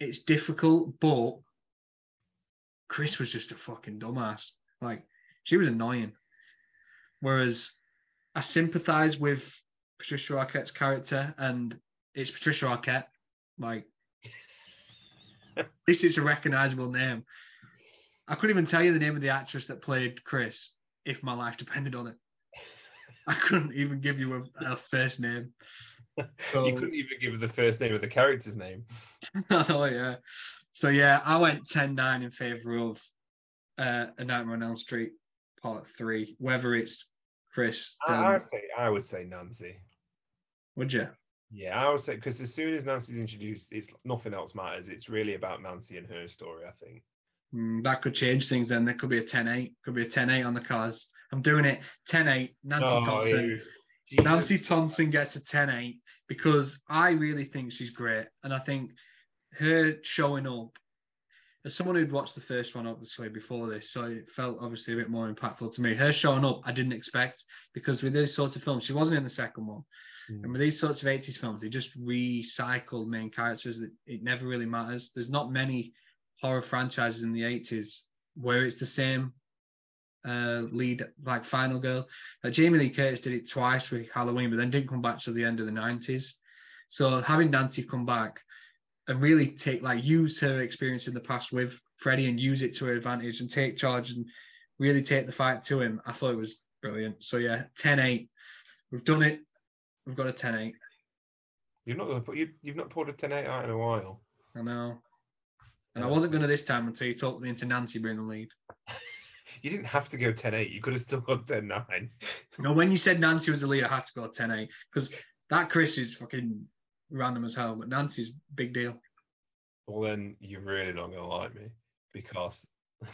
S1: it's difficult, but Chris was just a fucking dumbass. Like she was annoying. Whereas I sympathize with Patricia Arquette's character, and it's Patricia Arquette. Like this is a recognizable name. I couldn't even tell you the name of the actress that played Chris if my life depended on it. I couldn't even give you a, a first name.
S2: So, you couldn't even give the first name of the character's name.
S1: oh yeah. So yeah, I went 10-9 in favour of uh, A Nightmare on Elm Street Part Three. Whether it's Chris,
S2: I, I would say I would say Nancy.
S1: Would you?
S2: Yeah, I would say because as soon as Nancy's introduced, it's nothing else matters. It's really about Nancy and her story. I think.
S1: Mm, that could change things then. There could be a 10 8. Could be a 10 8 on the cards. I'm doing it 10 8. Nancy oh, Thompson. Nancy Thompson gets a 10 8 because I really think she's great. And I think her showing up, as someone who'd watched the first one obviously before this, so it felt obviously a bit more impactful to me. Her showing up, I didn't expect because with these sorts of films, she wasn't in the second one. Mm. And with these sorts of 80s films, they just recycle main characters that it never really matters. There's not many horror franchises in the 80s where it's the same uh, lead like final girl. Like Jamie Lee Curtis did it twice with Halloween, but then didn't come back to the end of the 90s. So having Nancy come back and really take like use her experience in the past with Freddy and use it to her advantage and take charge and really take the fight to him, I thought it was brilliant. So yeah, 10-8. We've done it. We've got a 10-8.
S2: You've not you, you've not pulled a 10-8 out in a while.
S1: I know. And I wasn't going to this time until you talked me into Nancy being the lead.
S2: you didn't have to go 10 8. You could have still gone 10 9.
S1: No, when you said Nancy was the lead, I had to go 10 8 because that Chris is fucking random as hell, but Nancy's big deal.
S2: Well, then you're really not to like me because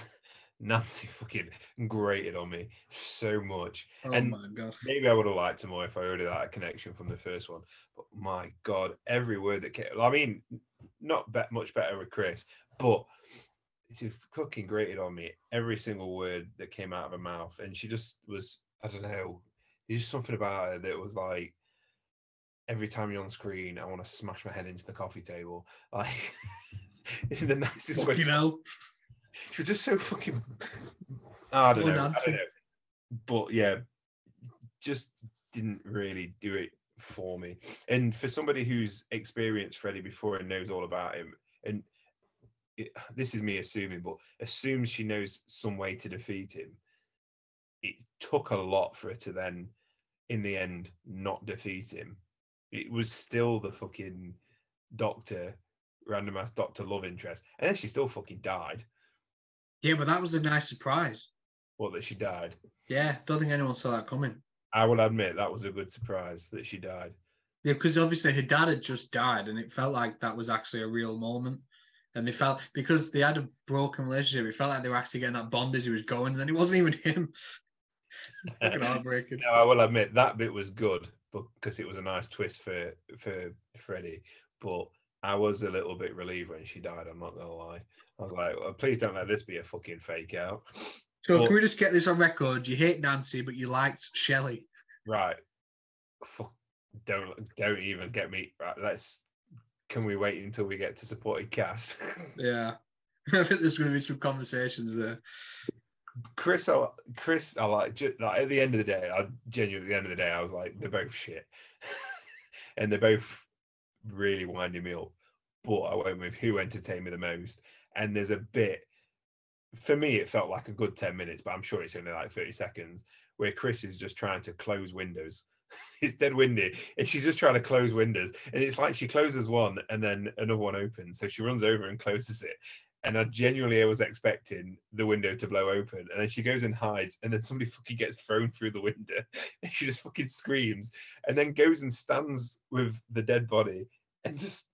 S2: Nancy fucking grated on me so much.
S1: Oh
S2: and
S1: my god.
S2: Maybe I would have liked her more if I already had a connection from the first one. But my god, every word that came I mean, not bet much better with Chris, but she fucking grated on me every single word that came out of her mouth, and she just was I don't know, there's just something about her that was like every time you're on screen, I want to smash my head into the coffee table, like in the nicest way.
S1: You know,
S2: you're just so fucking. I don't, know, I don't know, but yeah, just didn't really do it for me. And for somebody who's experienced Freddy before and knows all about him, and it, this is me assuming, but assumes she knows some way to defeat him. It took a lot for her to then, in the end, not defeat him. It was still the fucking doctor, random ass doctor love interest, and then she still fucking died.
S1: Yeah, but that was a nice surprise.
S2: What that she died?
S1: Yeah, don't think anyone saw that coming.
S2: I will admit that was a good surprise that she died.
S1: Yeah, because obviously her dad had just died, and it felt like that was actually a real moment. And they felt because they had a broken relationship, it felt like they were actually getting that bond as he was going, and then it wasn't even him. heartbreaking.
S2: no, I will admit that bit was good, because it was a nice twist for for Freddy. But I was a little bit relieved when she died. I'm not gonna lie. I was like, well, please don't let this be a fucking fake out.
S1: So but, can we just get this on record? You hate Nancy, but you liked Shelley.
S2: Right. Fuck, don't don't even get me. Right. Let's. Can we wait until we get to supported cast?
S1: yeah. I think there's going to be some conversations there.
S2: Chris, I, Chris, I like, like at the end of the day, I genuinely at the end of the day, I was like, they're both shit, and they're both really winding me up. But I went with who entertained me the most, and there's a bit for me, it felt like a good 10 minutes, but I'm sure it's only like 30 seconds, where Chris is just trying to close windows. it's dead windy, and she's just trying to close windows. And it's like she closes one and then another one opens. So she runs over and closes it. And I genuinely was expecting the window to blow open. And then she goes and hides, and then somebody fucking gets thrown through the window. And she just fucking screams, and then goes and stands with the dead body and just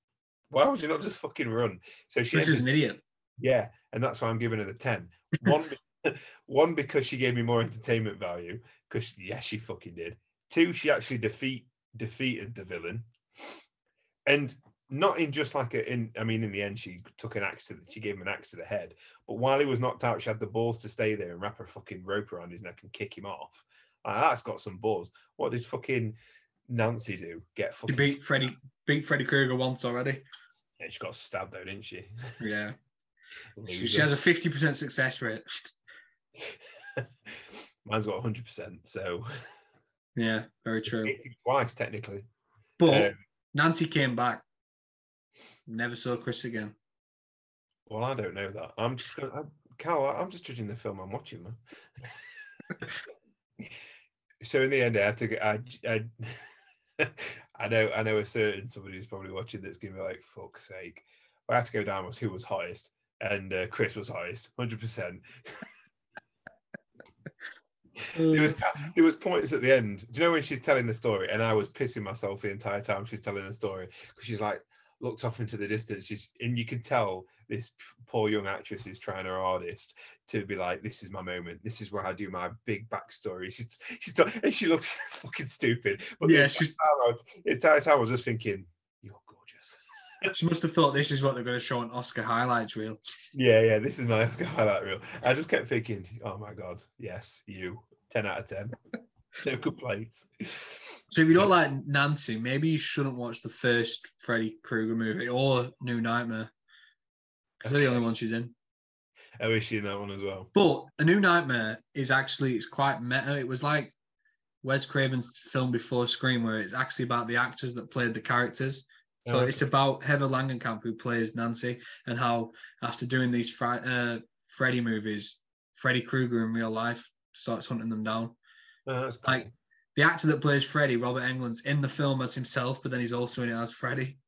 S2: why would you not just fucking run? So she
S1: is an idiot.
S2: yeah, and that's why I'm giving her the 10. One, one because she gave me more entertainment value, because yes, she fucking did. Two, she actually defeat defeated the villain, and not in just like a in. I mean, in the end, she took an axe to the, she gave him an axe to the head. But while he was knocked out, she had the balls to stay there and wrap a fucking rope around his neck and kick him off. Like, that's got some balls. What did fucking Nancy do? Get
S1: She
S2: fucking
S1: beat Freddy beat Freddy Krueger once already.
S2: Yeah, she got stabbed though, didn't she?
S1: Yeah. She, she has a 50% success rate.
S2: Mine's got 100%. So
S1: Yeah, very true.
S2: twice, technically.
S1: But
S2: Um,
S1: Nancy came back. Never saw Chris again.
S2: well, I don't know that. I'm just going to, Cal, I'm just judging the film I'm watching, man. so in the end, I had to I, I, I know, I know a certain somebody who's probably watching that's going to be like, fuck's sake. What I had to go down was who was highest. And uh, Chris was highest, 100%. There was there was points at the end. Do you know when she's telling the story, and I was pissing myself the entire time she's telling the story because she's like looked off into the distance. She's and you can tell this poor young actress is trying her hardest to be like, "This is my moment. This is where I do my big backstory." She's she's and she looks fucking stupid. But
S1: Yeah, she's-
S2: time I was- entire time I was just thinking, "You're gorgeous."
S1: She must have thought this is what they're going to show on Oscar highlights reel.
S2: Yeah, yeah. This is my Oscar highlight reel. I just kept thinking, "Oh my god, yes, you." Ten out of ten. No complaints.
S1: So if you don't like Nancy, maybe you shouldn't watch the first Freddy Krueger movie or New Nightmare. Because they're the only
S2: Okay.
S1: ones she's in.
S2: I wish you in that one as well.
S1: But A New Nightmare is actually it's quite meta. It was like Wes Craven's film before Scream, where it's actually about the actors that played the characters. So
S2: Oh,
S1: it's about Heather Langenkamp who plays Nancy, and how after doing these Fri- uh, Freddy movies, Freddy Krueger in real life starts hunting them down.
S2: Oh, that's cool.
S1: Like the actor that plays Freddy, Robert Englund's in the film as himself, but then he's also in it as Freddy.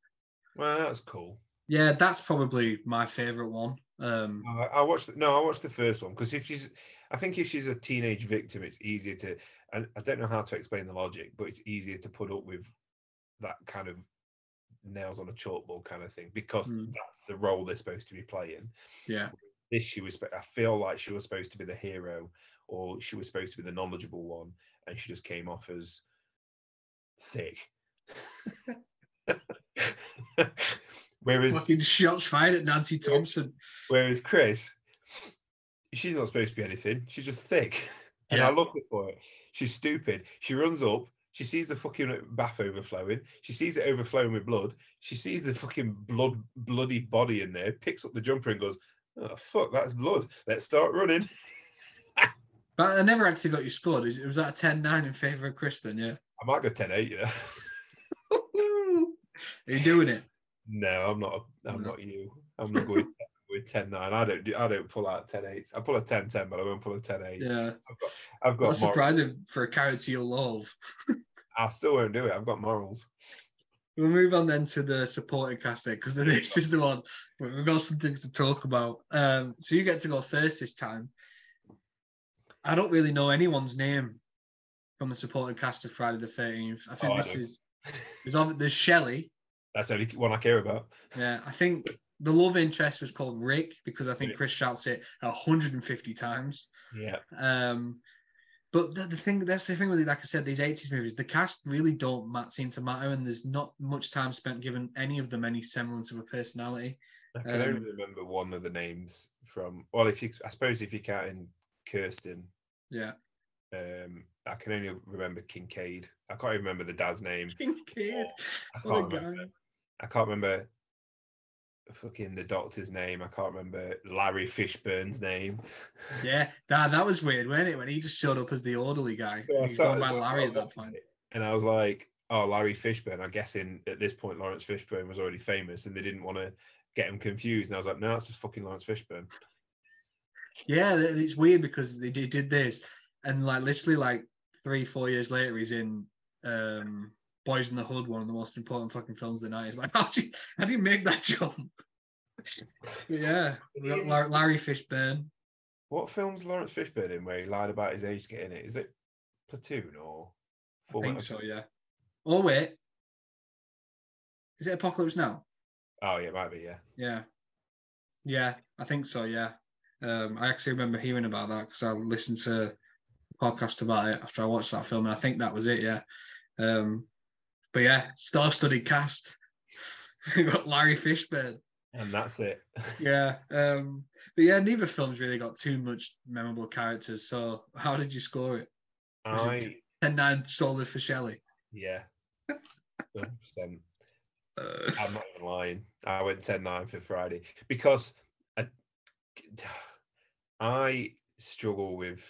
S2: well, that's cool.
S1: Yeah, that's probably my favorite one. Um,
S2: I, I watched. No, I watched the first one because if she's, I think if she's a teenage victim, it's easier to. And I don't know how to explain the logic, but it's easier to put up with that kind of nails on a chalkboard kind of thing because
S1: Mm.
S2: that's the role they're supposed to be playing.
S1: yeah,
S2: This she was. I feel like she was supposed to be the hero, or she was supposed to be the knowledgeable one, and she just came off as thick. Whereas
S1: fucking shots fired at Nancy Thompson.
S2: Whereas Chris, she's not supposed to be anything. She's just thick. And I
S1: Yeah.
S2: love it for it. She's stupid. She runs up. She sees the fucking bath overflowing. She sees it overflowing with blood. She sees the fucking blood, bloody body in there. Picks up the jumper and goes, "Oh fuck, that's blood. Let's start running."
S1: But I never actually got you scored. Is- it Was that a 10-9 in favour of Kristen? Yeah.
S2: I might go 10-8, you know.
S1: Are you doing it?
S2: no, I'm not. I'm
S1: No.
S2: not you. I'm not going with 10-9. I don't. do I don't pull out 10-8. I pull a 10-10, but I won't pull a 10-8.
S1: Yeah.
S2: I've got.
S1: That's surprising for a character you love.
S2: I still won't do it. I've got morals.
S1: We'll move on then to the supporting cast because this is the one we've got some things to talk about. Um, so you get to go first this time. I don't really know anyone's name from the supporting cast of Friday the Thirteenth. I think
S2: Oh,
S1: this
S2: do.
S1: is there's there's Shelley.
S2: That's the only one I care about.
S1: Yeah, I think the love interest was called Rick because I think Chris shouts it 150 times.
S2: Yeah.
S1: Um, but the, the thing that's the thing with it, like I said, these 80s movies, the cast really don't seem to matter, and there's not much time spent giving any of them any semblance of a personality.
S2: I can only
S1: Um,
S2: remember one of the names from. Well, if you, I suppose, if you count in Kirsten,
S1: Yeah,
S2: um, I can only remember Kincaid. I can't even remember the dad's name.
S1: Kincaid,
S2: I
S1: what a
S2: can't remember. I can't remember. Fucking the doctor's name. I can't remember Larry Fishburne's name.
S1: Yeah, that that was weird, wasn't it? When he just showed up as the orderly guy,
S2: So I
S1: he's
S2: sat-
S1: by
S2: so
S1: Larry at that point.
S2: And I was like, oh, Larry Fishburne. I'm guessing at this point, Laurence Fishburne was already famous and they didn't want to get him confused. And I was like, no, that's just fucking Laurence Fishburne.
S1: Yeah, it's weird because they did, this, and like literally like three, four years later, he's in um, Boys in the Hood, one of the most important fucking films of the night. He's like, how do you, how do you make that jump? Yeah, we got Lar- Larry Fishburne.
S2: What film's Laurence Fishburne in where he lied about his age to get in it? Is it Platoon or?
S1: I think so, yeah. Oh wait, is it Apocalypse Now?
S2: Oh yeah, it might be. Yeah.
S1: Yeah, yeah, I think so. Yeah, um, I actually remember hearing about that because I listened to a podcast about it after I watched that film, and I think that was it. Yeah, um, but yeah, star-studded cast. we got Larry Fishburne.
S2: And that's it.
S1: Yeah, um, but yeah, neither film's really got too much memorable characters. So, how did you score it? Was it
S2: I
S1: 10-9 solely for Shelley.
S2: yeah. 100%.
S1: Uh,
S2: I'm not even lying. I went 10 9 for Friday because I, struggle with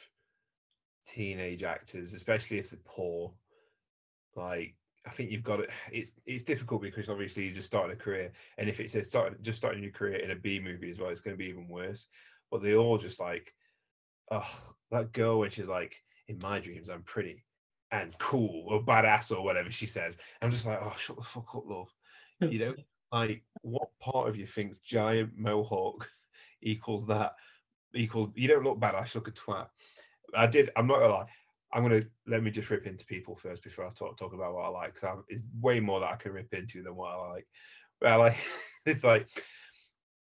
S2: teenage actors, especially if they're poor. Like, I think you've got to, it's it's difficult because obviously you're just starting a career, and if it's a start, just starting your career in a B movie as well, it's going to be even worse. But they all just like, oh, that girl when she's like, in my dreams, I'm pretty and cool or badass or whatever she says. I'm just like, oh, shut the fuck up, love. You know, like what part of you thinks giant mohawk equals that equals you don't look badass, look a twat. I did. I'm not gonna lie. I'm gonna let me just rip into people first before I talk talk about what I like. Because it's way more that I can rip into than what I like. But I like it's like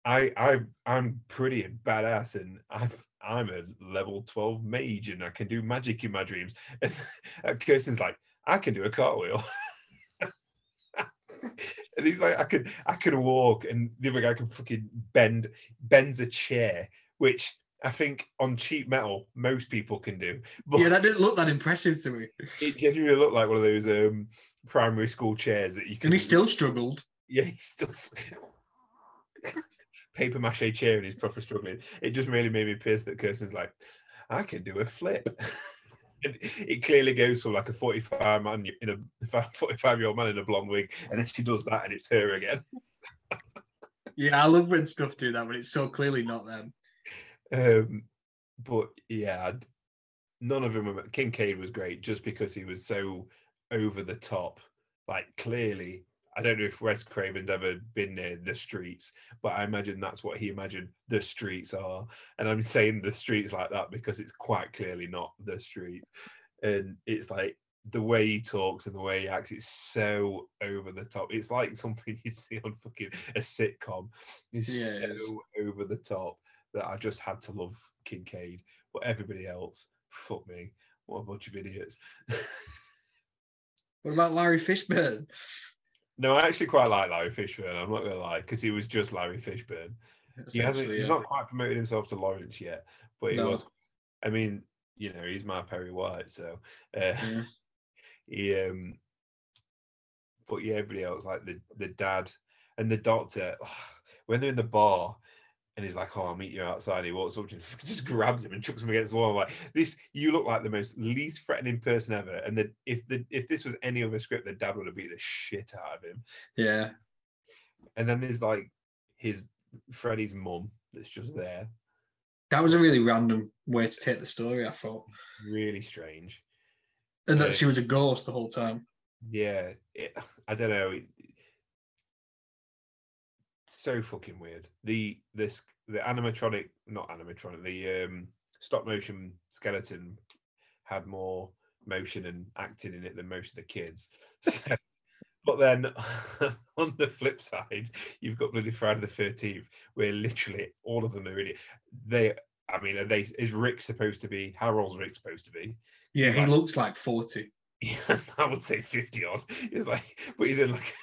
S2: I I I'm pretty and badass, and I'm I'm a level 12 mage, and I can do magic in my dreams. And Kirsten's like, I can do a cartwheel. and he's like, I could I could walk, and the other guy can fucking bend bends a chair, which I think on cheap metal most people can do. But
S1: yeah, that didn't look that impressive to me.
S2: it genuinely looked like one of those um, primary school chairs that you can.
S1: And he still struggled.
S2: yeah, he still paper mache chair, and he's proper struggling. It just really made me pissed that Kirsten's like, I can do a flip. And it clearly goes from like a 45 man in a 45 year old man in a blonde wig, and then she does that, and it's her again.
S1: Yeah, I love when stuff do that, but it's so clearly not them.
S2: Um, but yeah, none of them. Were, Kincaid was great just because he was so over the top. Like clearly, I don't know if Wes Craven's ever been near the streets, but I imagine that's what he imagined the streets are. And I'm saying the streets like that because it's quite clearly not the street. And it's like the way he talks and the way he acts, it's so over the top. It's like something you'd see on fucking a sitcom. It's
S1: is.
S2: so over the top that I just had to love Kincaid. But everybody else, fuck me. What a bunch of idiots.
S1: What about Larry Fishburne?
S2: No, I actually quite like Larry Fishburne. I'm not gonna lie, because he was just Larry Fishburne. He hasn't.
S1: Essentially,
S2: He's not quite promoted himself to Laurence yet, but he
S1: No.
S2: was. I mean, you know, he's my Perry White, so uh,
S1: Yeah.
S2: he. um But yeah, everybody else like the the dad and the doctor when they're in the bar. And he's like, "Oh, I'll meet you outside." He walks up to him, just grabs him and chucks him against the wall. I'm like, "This, you look like the most least threatening person ever." And that if the if this was any other script, the dad would have beat the shit out of him.
S1: Yeah.
S2: And then there's like his Freddy's mum that's just there,
S1: That was a really random way to take the story, I thought.
S2: really strange.
S1: And
S2: Yeah.
S1: that she was a ghost the whole time.
S2: Yeah, it, I don't know. it- so fucking weird. The this the animatronic, not animatronic, the um stop motion skeleton had more motion and acting in it than most of the kids. So, but then on the flip side, you've got bloody Friday the Thirteenth, where literally all of them are really they. I mean, are they is Rick supposed to be? How old's Rick supposed to be?
S1: Yeah, he
S2: Like-
S1: looks like 40.
S2: Yeah, I would say 50 odd. He's like, but he's in like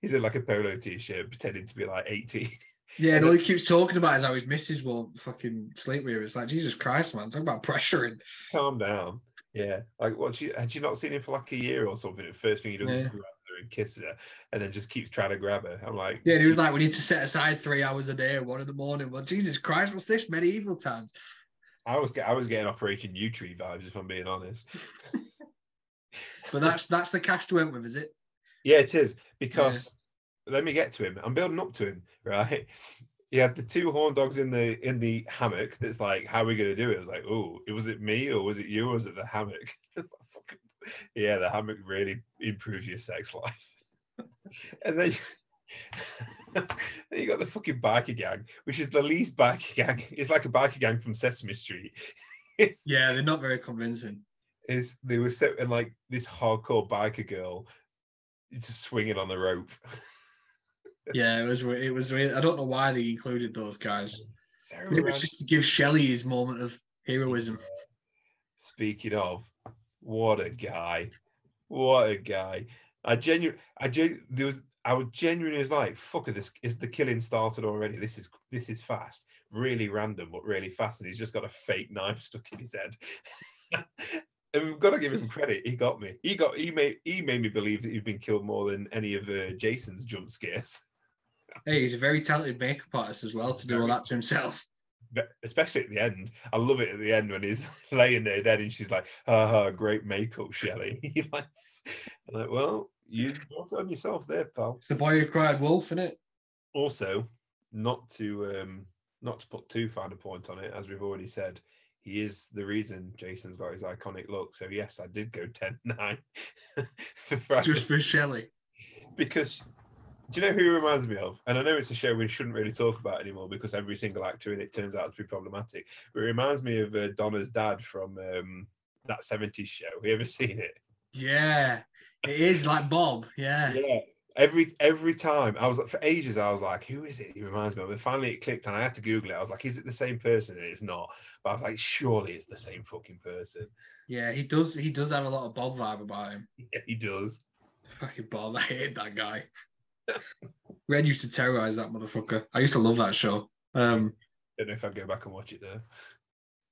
S2: he's in like a polo t-shirt pretending to be like 18.
S1: Yeah, and all he keeps talking about is how his missus won't fucking sleep with him. It's like, Jesus Christ, man, talk about pressuring.
S2: Calm down. Yeah. Like what she had you not seen him for like a year or something? The first thing he does
S1: Yeah.
S2: is grab her and kiss her and then just keeps trying to grab her. I'm like,
S1: Yeah, and he was like, we need to set aside three hours a day one in the morning. Well, Jesus Christ, what's this? Medieval times.
S2: I was I was getting Operation Yewtree vibes if I'm being honest.
S1: But that's that's the cash you went with, is it?
S2: Yeah, it is because let me get to him. I'm building up to him, right? he had the two horn dogs in the in the hammock. That's like, how are we gonna do it? I was like, oh, was it me or was it you or was it the hammock? It's like, fucking- yeah, the hammock really improves your sex life. and then. then you got the fucking biker gang, which is the least biker gang. It's like a biker gang from Sesame Street. It's,
S1: Yeah, they're not very convincing.
S2: is they were set and like this hardcore biker girl just swinging on the rope.
S1: Yeah, it was. It was. I don't know why they included those guys. Maybe it's just to give Shelley his moment of heroism.
S2: Speaking of, what a guy! What a guy! I genuinely, I gen, there was, I was genuinely was like, "Fuck this is the killing started already. This is this is fast, really random, but really fast." And he's just got a fake knife stuck in his head. and we've got to give him credit. He got me. He got. He made. He made me believe that he'd been killed more than any of uh, Jason's jump scares.
S1: Hey, he's a very talented makeup artist as well to do all that to himself.
S2: Especially at the end. I love it at the end when he's laying there dead and she's like, "Ah, great makeup, Shelley." Like, I'm like, well, you brought it on yourself there, pal.
S1: It's the boy who cried wolf, isn't it?
S2: Also, not to um, not to put too fine a point on it, as we've already said, he is the reason Jason's got his iconic look. So yes, I did go 10-9 for Friday
S1: Just for Shelley.
S2: because do you know who he reminds me of? And I know it's a show we shouldn't really talk about anymore because every single actor in it turns out to be problematic. But it reminds me of uh, Donna's dad from um, that 70s show. Have you ever seen it?
S1: Yeah, it is like Bob. Yeah.
S2: Yeah. Every every time I was like for ages, I was like, who is it? He reminds me of. And finally it clicked and I had to Google it. I was like, is it the same person? And it's not. But I was like, surely it's the same fucking person.
S1: Yeah, he does. He does have a lot of Bob vibe about him.
S2: Yeah, he does.
S1: Fucking Bob. I hate that guy. Red used to terrorize that motherfucker. I used to love that show. Um,
S2: Don't know if I'd go back and watch it though.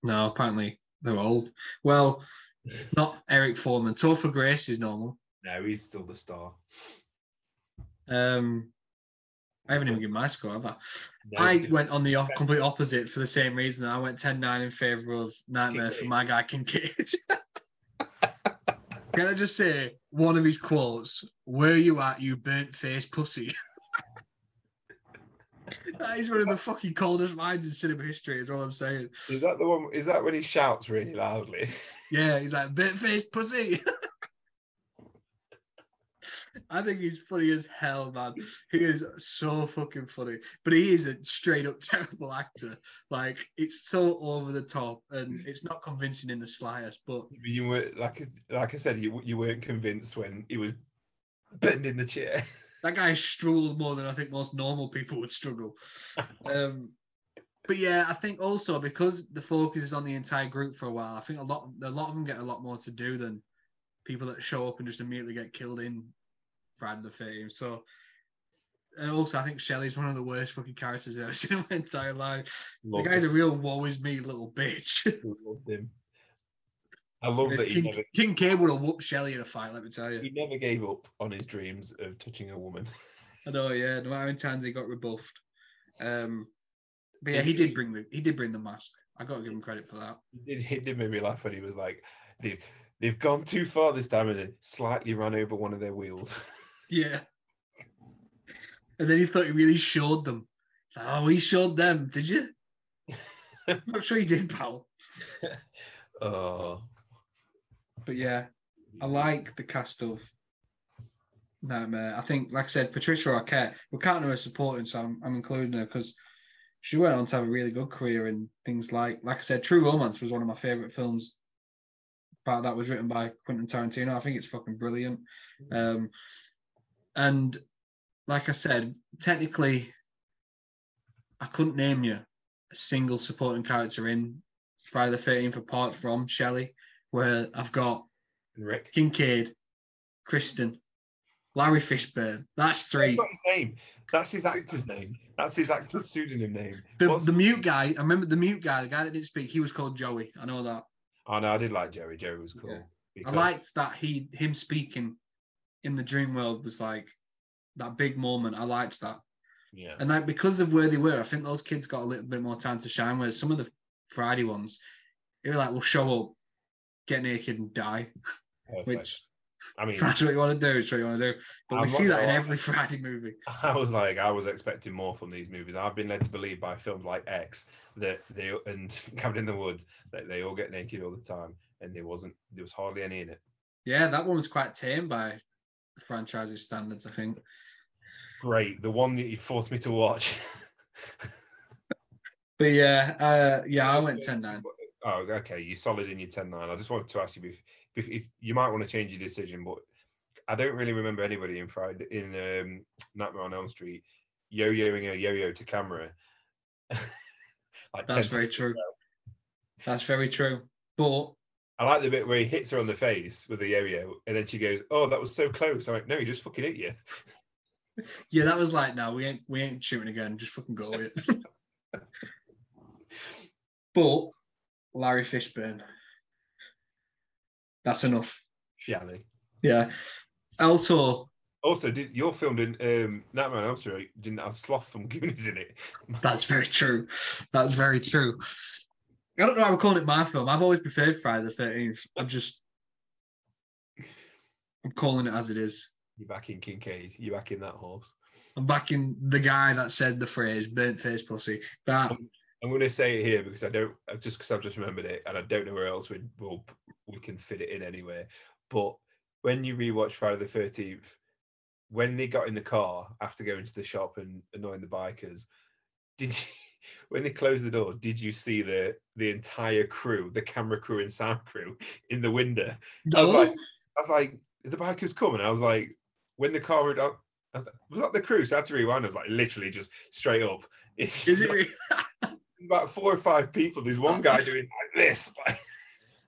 S1: no, apparently they're old. Well, not Eric Forman. Topher Grace is normal.
S2: No, he's still the star.
S1: Um, I haven't even given my score, have I?
S2: No,
S1: I went on the op- complete opposite for the same reason. I went 10 9 in favor of Nightmare for my guy Kincaid. Can I just say one of his quotes? Where you at, you burnt face pussy? that is one of the fucking coldest lines in cinema history, is all I'm saying.
S2: Is that the one? Is that when he shouts really loudly?
S1: Yeah, he's like, burnt face pussy. I think he's funny as hell, man. He is so fucking funny, but he is a straight up terrible actor. Like it's so over the top, and it's not convincing in the slightest. But
S2: You were like, like I said, you you weren't convinced when he was bending the chair.
S1: that guy struggled more than I think most normal people would struggle. Um, but yeah, I think also because the focus is on the entire group for a while, I think a lot a lot of them get a lot more to do than people that show up and just immediately get killed in Friday the Fame. So, and also I think Shelley's one of the worst fucking characters I've ever seen in my entire life.
S2: Loved
S1: the guy's
S2: him.
S1: a real woe is me little bitch.
S2: Loved him. I love that he
S1: King,
S2: never
S1: King K would have whooped Shelley in a fight. Let me tell you.
S2: he never gave up on his dreams of touching a woman.
S1: I know, yeah. No matter how many times they got rebuffed. Um, but yeah, he did bring the he did bring the mask. I got to give him credit for that.
S2: It, it did make me laugh when he was like, "They've they've gone too far this time and slightly ran over one of their wheels."
S1: Yeah. And then he thought he really showed them. Oh, he showed them, did you? I'm not sure he did, pal.
S2: oh,
S1: But yeah, I like the cast of Nightmare. I think, like I said, Patricia Arquette, we're counting her as supporting, so I'm, I'm including her because she went on to have a really good career in things like, like I said, True Romance was one of my favorite films. Part that was written by Quentin Tarantino. I think it's fucking brilliant. Um, and like I said, technically, I couldn't name you a single supporting character in Friday the 13th apart from Shelley, where I've got
S2: Rick.
S1: Kincaid, Kristen, Larry Fishburne. That's
S2: That's
S1: three.
S2: not his name. That's his actor's name. That's his actor's pseudonym name.
S1: The,
S2: What's-
S1: the mute guy, I remember the mute guy, the guy that didn't speak, he was called Joey. I know that.
S2: Oh no, I did like Joey. Joey was cool.
S1: Yeah. I liked that he him speaking in the dream world was like that big moment. I liked that.
S2: Yeah.
S1: And like because of where they were, I think those kids got a little bit more time to shine. Whereas some of the Friday ones, they were like, "We'll show up, get naked, and die,"
S2: Perfect.
S1: which
S2: I mean,
S1: That's what you want to do. It's what you want to do. But we
S2: I'm
S1: see that in every Friday movie.
S2: I was like, I was expecting more from these movies. I've been led to believe by films like X that they and Cabin in the Woods that they all get naked all the time, and there wasn't, there was hardly any in it.
S1: Yeah, that one was quite tame by the franchise's standards, I think.
S2: Great, the one that you forced me to watch.
S1: But yeah, uh, yeah, I went 10 9.
S2: Oh, okay. You're solid in your 10 9. I just wanted to ask you if, if, if you might want to change your decision, but I don't really remember anybody in Friday in um, Nightmare on Elm Street yo-yoing a yo-yo to camera. like
S1: That's
S2: 10
S1: very true. That's very true. But
S2: I like the bit where he hits her on the face with the yo-yo, and then she goes, "Oh, that was so close." I'm like, "No, he just fucking hit you."
S1: yeah, that was like, no, we ain't we ain't shooting again. Just fucking go with it. but Larry Fishburne. That's enough.
S2: Shally.
S1: Yeah. Also,
S2: Also, did your film didn't um, Nightmare on Elm Street didn't have Sloth from Goonies in it?
S1: That's very true. That's very true. I don't know how we're calling it my film. I've always preferred Friday the Thirteenth. I'm just, I'm calling it as it is.
S2: You're back in Kincaid. You're back in that horse.
S1: I'm backing the guy that said the phrase "burnt face pussy." That
S2: I'm going to say it here because I don't just because I've just remembered it, and I don't know where else we will we can fit it in anywhere. But when you rewatch Friday the Thirteenth, when they got in the car after going to the shop and annoying the bikers, did you? When they closed the door, did you see the the entire crew, the camera crew and sound crew, in the window? I was like, I was like, the bikers coming. I was like, when the car would up, I was, like, was that the crew? So I had to rewind. I was like, literally just straight up. It's
S1: it?
S2: about four or five people. There's one guy doing like this.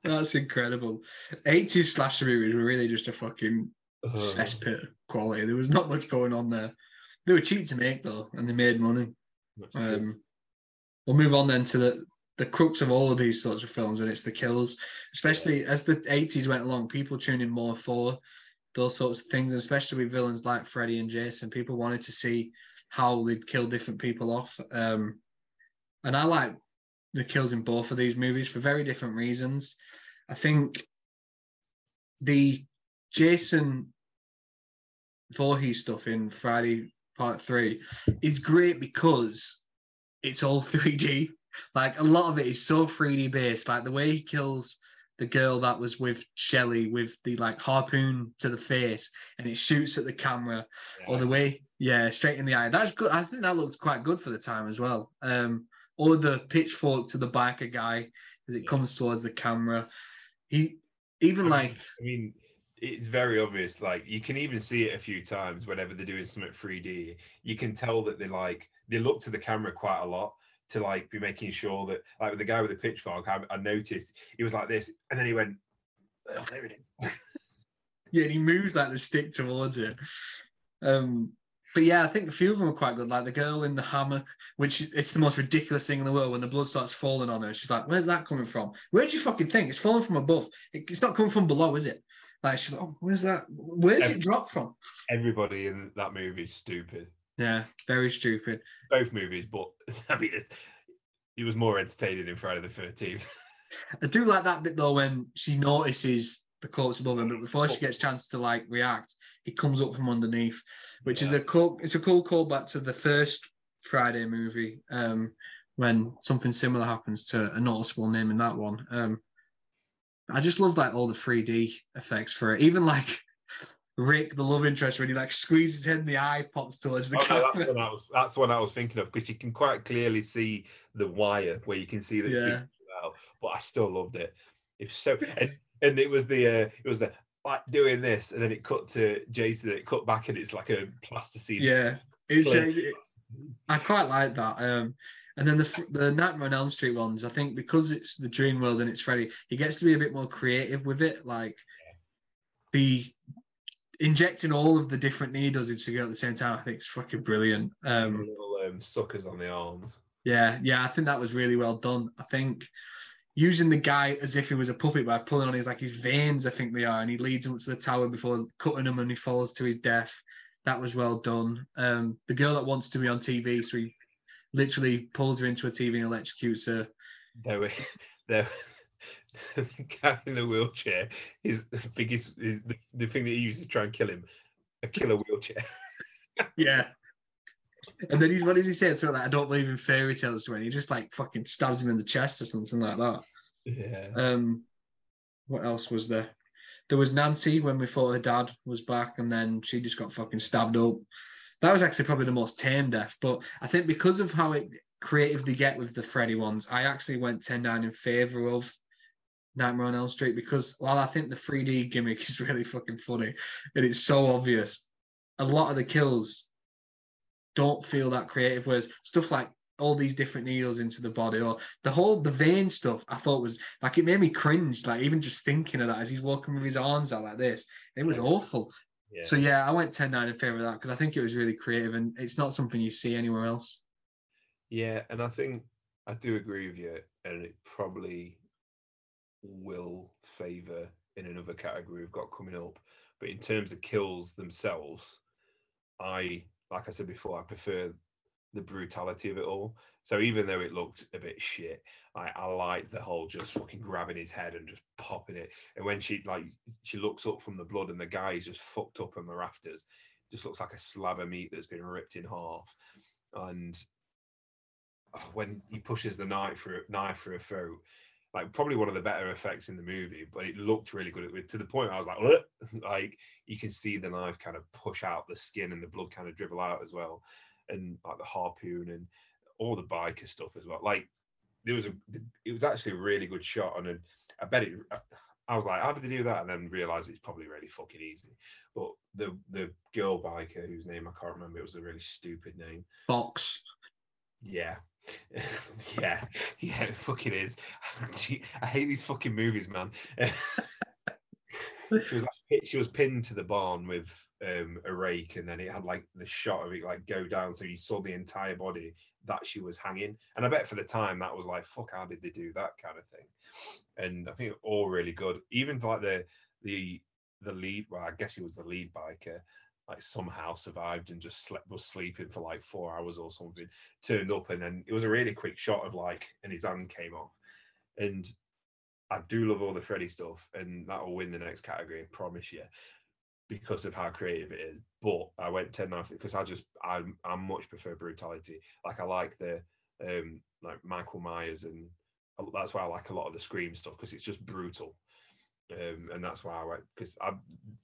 S2: Like,
S1: That's incredible. 80s slasher movies were really just a fucking
S2: uh,
S1: cesspit quality. There was not much going on there. They were cheap to make though, and they made money. Um, we'll move on then to the the crux of all of these sorts of films, and it's the kills. Especially as the 80s went along, people tuned in more for those sorts of things, especially with villains like Freddy and Jason. People wanted to see how they'd kill different people off. Um, and I like the kills in both of these movies for very different reasons. I think the Jason Voorhees stuff in Friday Part Three is great because it's all 3D. Like a lot of it is so 3D based. Like the way he kills the girl that was with Shelley with the like harpoon to the face and it shoots at the camera or the way, yeah, straight in the eye. That's good. I think that looked quite good for the time as well. Um, or the pitchfork to the biker guy as it
S2: Yeah.
S1: comes towards the camera. He even like
S2: I mean, it's very obvious. Like you can even see it a few times whenever they're doing something 3D. You can tell that they like they look to the camera quite a lot to like be making sure that like with the guy with the pitchfork, I, I noticed he was like this, and then he went, "Oh, there it is."
S1: yeah, and he moves like the stick towards it. Um, but yeah, I think a few of them are quite good. Like the girl in the hammock, which it's the most ridiculous thing in the world when the blood starts falling on her. She's like, "Where's that coming from? Where do you fucking think it's falling from above? It- it's not coming from below, is it?" Like she's like, "Oh, where's that? Where's it dropped from?"
S2: Everybody in that movie is stupid.
S1: Yeah, very stupid.
S2: Both movies, but I mean, it's, it was more entertaining in Friday the Thirteenth.
S1: I do like that bit though when she notices the corpse above him, but before she gets a chance to like react, he comes up from underneath, which is a cool. It's a cool callback to the first Friday movie um, when something similar happens to a noticeable name in that one. Um, I just love like all the 3D effects for it, even like. Rick, the love interest, when he like squeezes his head and the eye pops towards the
S2: Oh, no, that's
S1: camera.
S2: what I was. That's what I was thinking of because you can quite clearly see the wire where you can see being
S1: Yeah.
S2: out. But I still loved it. It was so, and, and it was the uh, it was the like doing this, and then it cut to Jason. It cut back, and it's like a plasticine.
S1: Yeah, it's, it- I quite like that. Um, and then the the Nightmare on Elm Street ones, I think because it's the Dream World and it's Freddy, he gets to be a bit more creative with it. Like the injecting all of the different needles into together at the same time, I think it's fucking brilliant. Um,
S2: little um, suckers on the arms.
S1: yeah, yeah, I think that was really well done. I think using the guy as if he was a puppet by pulling on his like his veins, I think they are, and he leads him up to the tower before cutting him and he falls to his death. That was well done. Um, the girl that wants to be on TV, so he literally pulls her into a TV and electrocutes her.
S2: There were there the guy in the wheelchair is the biggest is the, the thing that he uses to try and kill him, a killer wheelchair.
S1: Yeah. And then he's what does he say? Something like, I don't believe in fairy tales him. He just like fucking stabs him in the chest or something like that.
S2: Yeah.
S1: Um, what else was there? There was Nancy when we thought her dad was back, and then she just got fucking stabbed up. That was actually probably the most tame death, but I think because of how it creative they get with the Freddy ones, I actually went 10 down in favor of Nightmare on Elm Street because while I think the 3D gimmick is really fucking funny and it's so obvious, a lot of the kills don't feel that creative. Whereas stuff like all these different needles into the body or the whole the vein stuff I thought was like it made me cringe, like even just thinking of that as he's walking with his arms out like this. It was awful.
S2: Yeah.
S1: So yeah, I went 10-9 in favor of that because I think it was really creative and it's not something you see anywhere else.
S2: Yeah, and I think I do agree with you, and it probably will favour in another category we've got coming up. But in terms of kills themselves, I like I said before, I prefer the brutality of it all. So even though it looked a bit shit, I, I like the whole just fucking grabbing his head and just popping it. And when she like she looks up from the blood and the guy is just fucked up on the rafters, just looks like a slab of meat that's been ripped in half. And oh, when he pushes the knife through knife through a throat, like probably one of the better effects in the movie, but it looked really good to the point I was like, "Ugh." like you can see the knife kind of push out the skin and the blood kind of dribble out as well, and like the harpoon and all the biker stuff as well. Like there was a, it was actually a really good shot, and a, I bet it. I was like, how did they do that? And then realized it's probably really fucking easy. But the the girl biker whose name I can't remember, it was a really stupid name.
S1: Fox.
S2: Yeah. yeah. Yeah, it fucking is. Gee, I hate these fucking movies, man. she was like, she was pinned to the barn with um, a rake, and then it had like the shot of it like go down, so you saw the entire body that she was hanging. And I bet for the time that was like, fuck, how did they do that kind of thing? And I think all really good. Even like the the the lead, well, I guess he was the lead biker like somehow survived and just slept was sleeping for like four hours or something turned up and then it was a really quick shot of like and his hand came off and i do love all the freddy stuff and that will win the next category i promise you because of how creative it is but i went 10 9 because i just i i much prefer brutality like i like the um like michael myers and that's why i like a lot of the scream stuff because it's just brutal um, and that's why I went because I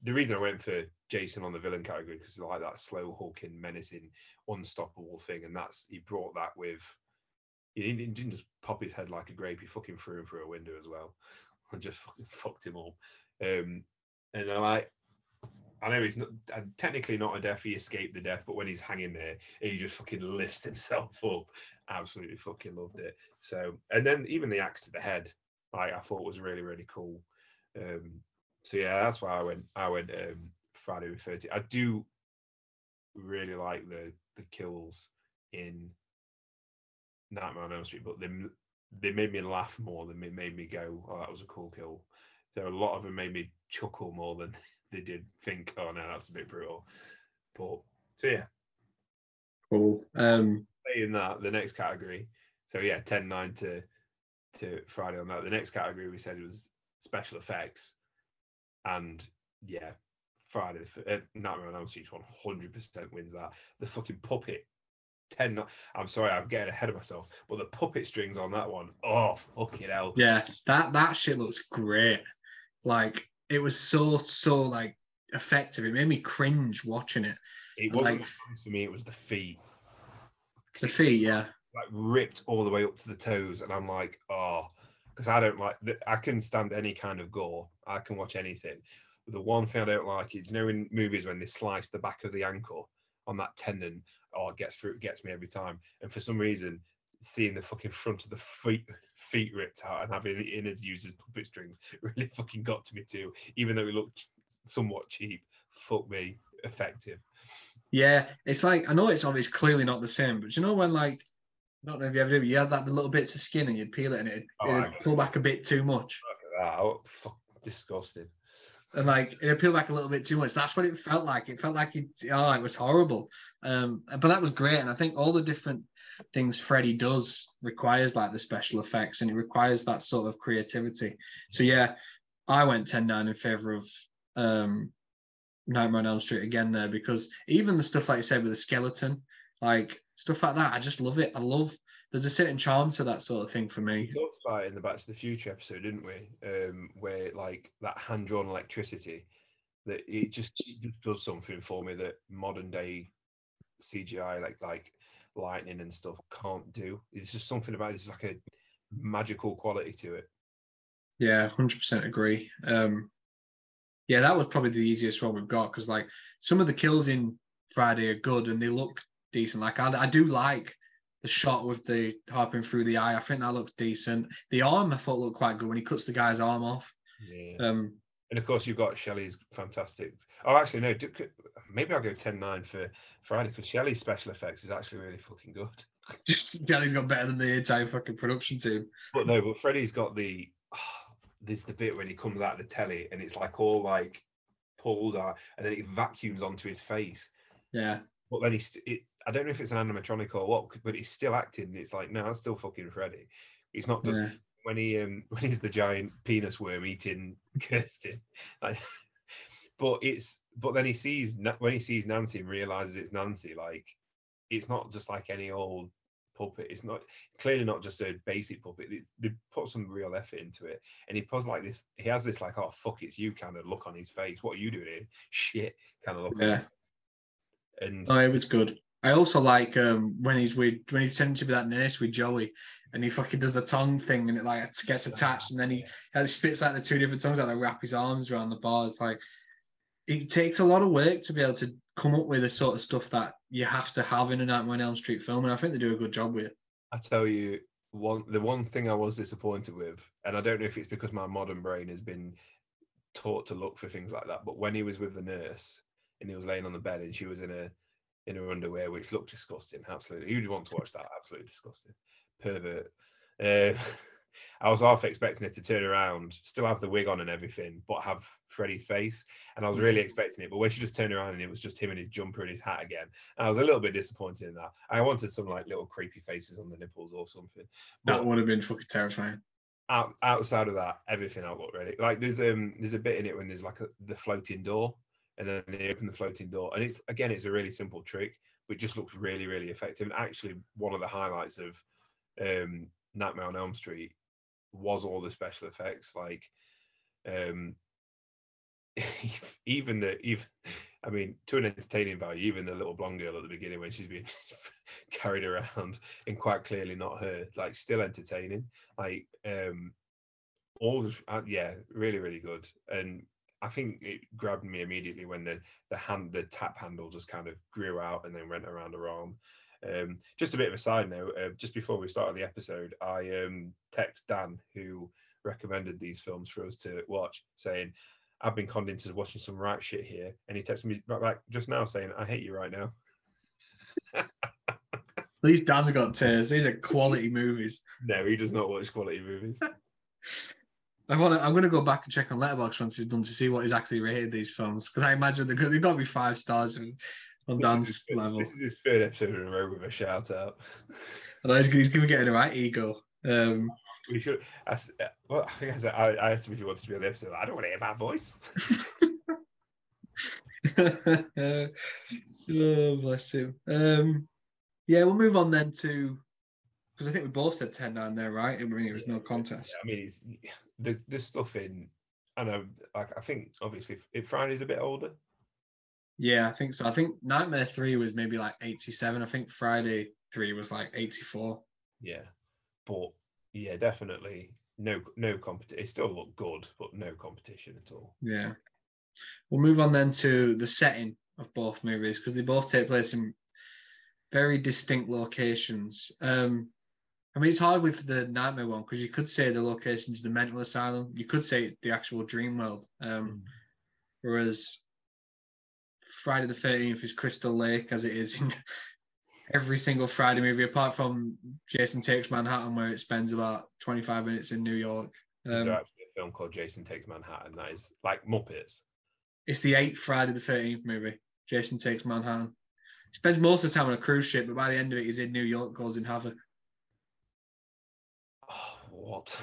S2: the reason I went for Jason on the villain category because like that slow hulking, menacing, unstoppable thing, and that's he brought that with. He didn't, he didn't just pop his head like a grape; he fucking threw him through a window as well, and just fucking fucked him up. Um, and I like, I know he's not uh, technically not a death; he escaped the death, but when he's hanging there, he just fucking lifts himself up. Absolutely fucking loved it. So, and then even the axe to the head, like I thought was really really cool. Um, so yeah, that's why I went. I went um, Friday the Thirteenth. I do really like the the kills in Nightmare on Elm Street, but they they made me laugh more than they made me go, "Oh, that was a cool kill." So a lot of them made me chuckle more than they did think, "Oh no, that's a bit brutal." But so yeah,
S1: cool. Um,
S2: saying that the next category. So yeah, 10 9 to to Friday on that. The next category we said was special effects, and yeah, Friday the uh, Nightmare on Elm Street one hundred percent wins that. The fucking puppet. 10 I'm sorry, I'm getting ahead of myself, but the puppet strings on that one, oh fucking hell.
S1: Yeah, that that shit looks great. Like it was so so like effective. It made me cringe watching it.
S2: It wasn't like, for me, it was the feet.
S1: The feet, yeah.
S2: Like ripped all the way up to the toes, and I'm like, oh, because I don't like. I can stand any kind of gore. I can watch anything. But the one thing I don't like is, you know, in movies when they slice the back of the ankle on that tendon, oh, it gets through. It gets me every time. And for some reason, seeing the fucking front of the feet feet ripped out and having the innards used as puppet strings really fucking got to me too. Even though it looked somewhat cheap, fuck me, effective.
S1: Yeah, it's like I know it's obviously clearly not the same, but you know when like I don't know if you ever do, you had that the little bits of skin and you'd peel it and it'd, oh, it'd pull back a bit too much.
S2: Look at that. Oh, fuck, disgusting.
S1: and like it appealed back a little bit too much. That's what it felt like. It felt like it. Oh, it was horrible. Um, but that was great, and I think all the different things Freddy does requires like the special effects, and it requires that sort of creativity. So yeah, I went 10-9 in favor of um, Nightmare on Elm Street again there because even the stuff like you said with the skeleton, like stuff like that, I just love it. I love there's a certain charm to that sort of thing for me.
S2: We talked about it in the Back to the Future episode, didn't we? Um, where like that hand drawn electricity, that it just, it just does something for me that modern day CGI like like lightning and stuff can't do. It's just something about it. It's like a magical quality to it.
S1: Yeah, hundred percent agree. Um, yeah, that was probably the easiest one we've got because like some of the kills in Friday are good and they look decent. Like I, I do like the shot with the harpoon through the eye. I think that looks decent. The arm I thought looked quite good when he cuts the guy's arm off.
S2: Yeah. Um, and of course, you've got Shelley's fantastic. Oh, actually, no. Do, maybe I'll go 10-9 for Friday because Shelley's special effects is actually really fucking good.
S1: Shelley's got better than the entire fucking production team.
S2: But no, but Freddy's got the. Oh, there's the bit when he comes out of the telly and it's like all like pulled out, and then it vacuums onto his face.
S1: Yeah.
S2: But then he's. It, I don't know if it's an animatronic or what, but he's still acting. And It's like no, that's still fucking Freddy. He's not just. Yeah when he um when he's the giant penis worm eating Kristen. Like, but it's but then he sees when he sees Nancy and realizes it's Nancy. Like it's not just like any old puppet. It's not clearly not just a basic puppet. It's, they put some real effort into it, and he puts like this. He has this like oh fuck it's you kind of look on his face. What are you doing here? Shit kind of look.
S1: Yeah. And oh, it was good. I also like um, when he's with when he's tending to be that nurse with Joey, and he fucking does the tongue thing, and it like gets attached, and then he, he spits like the two different tongues out, like wrap his arms around the bar. Like it takes a lot of work to be able to come up with the sort of stuff that you have to have in a Nightmare on Elm Street film, and I think they do a good job with it.
S2: I tell you, one the one thing I was disappointed with, and I don't know if it's because my modern brain has been taught to look for things like that, but when he was with the nurse and he was laying on the bed and she was in a in her underwear, which looked disgusting. Absolutely, who'd want to watch that? Absolutely disgusting. Pervert. Uh, I was half expecting it to turn around, still have the wig on and everything, but have Freddy's face. And I was really mm. expecting it. But when she just turned around and it was just him in his jumper and his hat again, and I was a little bit disappointed in that. I wanted some like little creepy faces on the nipples or something.
S1: But that would have been fucking terrifying.
S2: Out, outside of that, everything I looked ready. Like there's um there's a bit in it when there's like a, the floating door and then they open the floating door. And it's again, it's a really simple trick, but just looks really, really effective. And actually, one of the highlights of um, Nightmare on Elm Street was all the special effects, like um, even the even. I mean, to an entertaining value, even the little blonde girl at the beginning when she's being carried around and quite clearly not her, like still entertaining. Like um all uh, yeah, really, really good. And I think it grabbed me immediately when the the hand the tap handle just kind of grew out and then went around her arm. Um, just a bit of a side note, uh, just before we started the episode, I um, text Dan who recommended these films for us to watch, saying, "I've been conned into watching some right shit here," and he texted me back just now saying, "I hate you right now."
S1: At least Dan's got tears. These are quality movies.
S2: No, he does not watch quality movies.
S1: I want to. I'm going to go back and check on Letterboxd once he's done to see what he's actually rated these films because I imagine they're, they've got to be five stars on this Dan's level.
S2: This is his third episode in a row with a shout out.
S1: And he's, he's going to get in the right ego. Um,
S2: we should. I, well, I think I said I, I asked him if he wanted to be on the episode. I don't want to hear my voice.
S1: oh bless him. Um, yeah, we'll move on then to because I think we both said 10 9 there, right? I mean, it was no contest.
S2: I mean, it's the the stuff in. I know, like I think obviously if Friday's a bit older.
S1: Yeah, I think so. I think Nightmare Three was maybe like eighty-seven. I think Friday Three was like eighty-four.
S2: Yeah, but yeah, definitely no no competition. It still looked good, but no competition at all.
S1: Yeah, we'll move on then to the setting of both movies because they both take place in very distinct locations. Um, I mean, it's hard with the nightmare one because you could say the location is the mental asylum. You could say the actual dream world. Um, mm. Whereas Friday the Thirteenth is Crystal Lake, as it is in every single Friday movie, apart from Jason Takes Manhattan, where it spends about twenty five minutes in New York. Um,
S2: is, there actually, a film called Jason Takes Manhattan. That is like Muppets.
S1: It's the eighth Friday the Thirteenth movie. Jason takes Manhattan. He spends most of the time on a cruise ship, but by the end of it, he's in New York, causing havoc.
S2: Oh, what?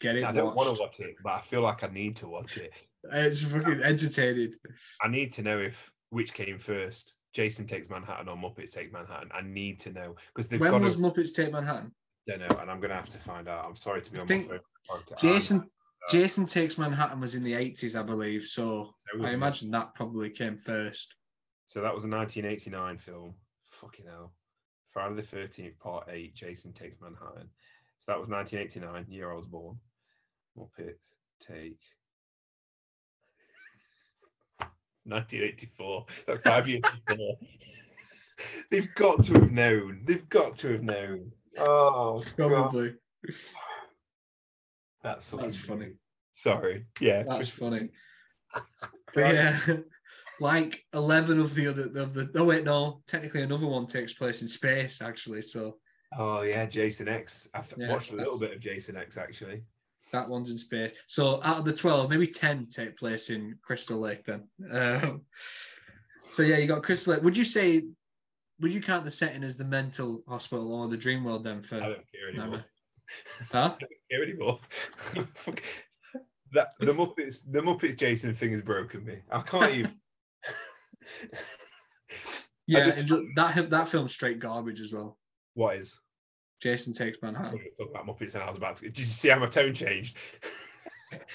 S1: Get it?
S2: I don't want to watch it, but I feel like I need to watch it.
S1: It's fucking entertaining.
S2: I need to know if which came first. Jason takes Manhattan or Muppets take Manhattan. I need to know because they've
S1: When was
S2: to
S1: Muppets Take Manhattan?
S2: don't know, and I'm gonna have to find out. I'm sorry to be
S1: I
S2: on
S1: think
S2: my phone.
S1: Jason
S2: Um,
S1: Jason Takes Manhattan was in the eighties, I believe. So
S2: so
S1: I imagine that probably came first.
S2: So that was a 1989 film. Fucking hell. Friday the 13th, Part 8, Jason Takes Manhattan. So that was 1989, year I was born. Muppets take. 1984. Like five years before. They've got to have known. They've got to have known. Oh, God.
S1: Probably.
S2: That's fucking
S1: That's funny.
S2: Sorry. Yeah.
S1: That's funny. But
S2: Right.
S1: yeah, like eleven of the other of the. Oh wait, no. Technically, another one takes place in space. Actually, so
S2: Oh, yeah. Jason X. I've
S1: Yeah,
S2: watched a little bit of Jason X actually.
S1: that one's in space. So out of the twelve, maybe ten take place in Crystal Lake. Then. Um, so yeah, you got Crystal Lake. Would you say? Would you count the setting as the mental hospital or the dream world then? For
S2: I don't care anymore.
S1: Huh?
S2: care anymore. That the Muppets, the Muppets Jason thing has broken me. I can't even.
S1: Yeah,
S2: just-
S1: that that film's straight garbage as well.
S2: What is?
S1: Jason takes Manhattan.
S2: talk about Muppets, and I was about to. Did you see how my tone changed?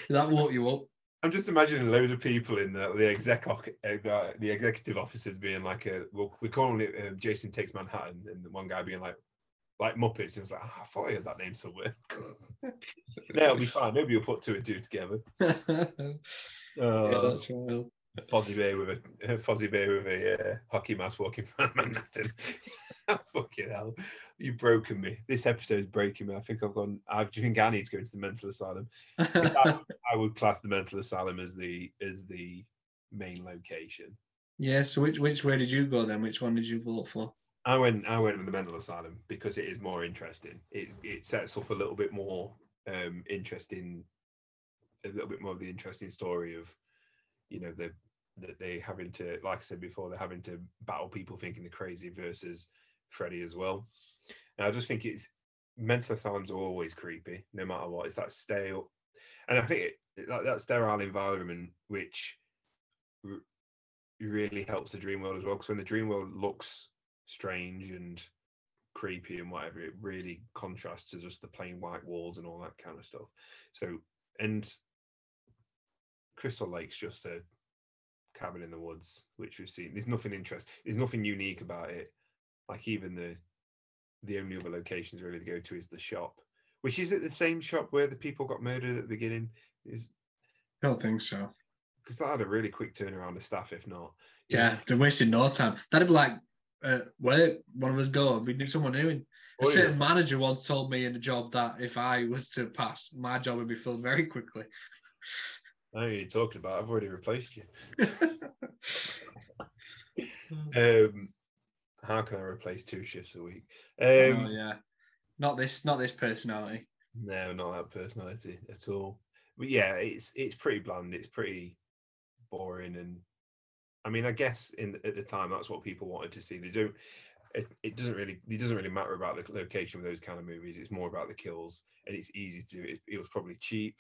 S1: That woke you up.
S2: I'm just imagining loads of people in the the exec uh, the executive offices being like, a, well, we're calling it uh, Jason Takes Manhattan, and the one guy being like, like Muppets. And it was like, "Ah, I thought I heard that name somewhere. no, it'll be fine. Nobody will put two and two together.
S1: yeah,
S2: Uh,
S1: that's wild.
S2: Fozzie Bear with a Fozzie Bear with a uh, hockey mask walking around Manhattan. Fucking hell, you've broken me. This episode's breaking me. I think I've gone. I think I need to go into the mental asylum. I, I would class the mental asylum as the as the main location.
S1: yeah. So which which way did you go then? Which one did you vote for?
S2: I went. I went with the mental asylum because it is more interesting. It it sets up a little bit more um interesting, a little bit more of the interesting story of, you know, the that they having to, like I said before, they're having to battle people thinking they're crazy versus Freddy as well. And I just think it's mental asylums are always creepy, no matter what. It's that stale, and I think it, that, that sterile environment which r- really helps the dream world as well. Because when the dream world looks strange and creepy and whatever, it really contrasts to just the plain white walls and all that kind of stuff. So, and Crystal Lake's just a cabin in the woods, which we've seen. There's nothing interesting. There's nothing unique about it. Like even the the only other locations really to go to is the shop, which is at the same shop where the people got murdered at the beginning. Is I
S1: don't think so.
S2: because that had a really quick turnaround of staff, if not.
S1: Yeah, they're wasting no time. That'd be like, uh, where one of us go, we need someone new. in. A
S2: know,
S1: certain manager once told me in a job that if I was to pass, my job would be filled very quickly.
S2: I know you're talking about. I've already replaced you. Um, how can I replace two shifts a week? Um,
S1: oh yeah, not this, not this personality.
S2: No, not that personality at all. But yeah, it's it's pretty bland. It's pretty boring, and I mean, I guess in at the time that's what people wanted to see. They don't. It, it doesn't really it doesn't really matter about the location with those kind of movies. It's more about the kills, and it's easy to do. It, it was probably cheap.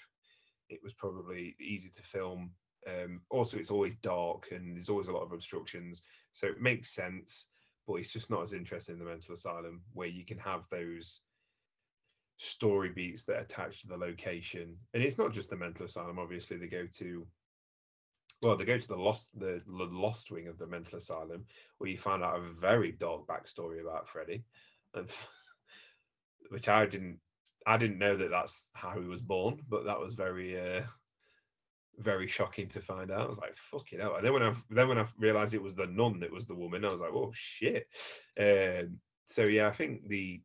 S2: It was probably easy to film. Um, also, it's always dark, and there's always a lot of obstructions, so it makes sense. But it's just not as interesting in the mental asylum where you can have those story beats that attach to the location. And it's not just the mental asylum obviously they go to well they go to the lost the, the lost wing of the mental asylum where you find out a very dark backstory about freddy and which i didn't i didn't know that that's how he was born but that was very uh very shocking to find out. I was like, "Fucking hell!" And then when I then when I realized it was the nun that was the woman, I was like, "Oh shit!" Um, so yeah, I think the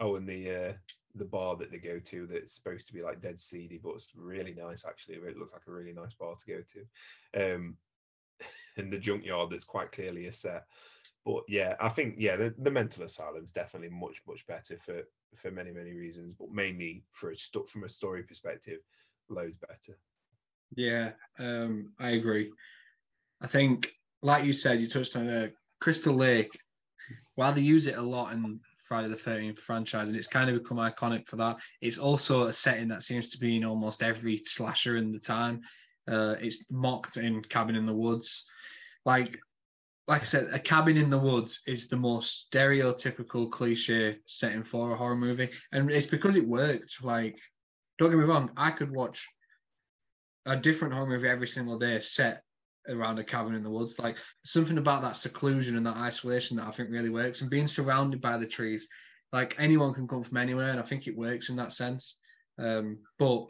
S2: oh, and the uh, the bar that they go to that's supposed to be like dead seedy, but it's really nice actually. It looks like a really nice bar to go to. Um, in the junkyard that's quite clearly a set. But yeah, I think yeah, the, the mental asylum's definitely much much better for for many many reasons, but mainly for a from a story perspective, loads better.
S1: Yeah, um, I agree. I think, like you said, you touched on uh, Crystal Lake. While they use it a lot in Friday the Thirteenth franchise, and it's kind of become iconic for that. It's also a setting that seems to be in almost every slasher in the time. Uh, it's mocked in Cabin in the Woods. Like like I said, a cabin in the woods is the most stereotypical cliche setting for a horror movie, and it's because it worked. Like, don't get me wrong, I could watch a different horror movie every single day set around a cabin in the woods. Like something about that seclusion and that isolation that I think really works, and being surrounded by the trees. Like anyone can come from anywhere, and I think it works in that sense. Um, but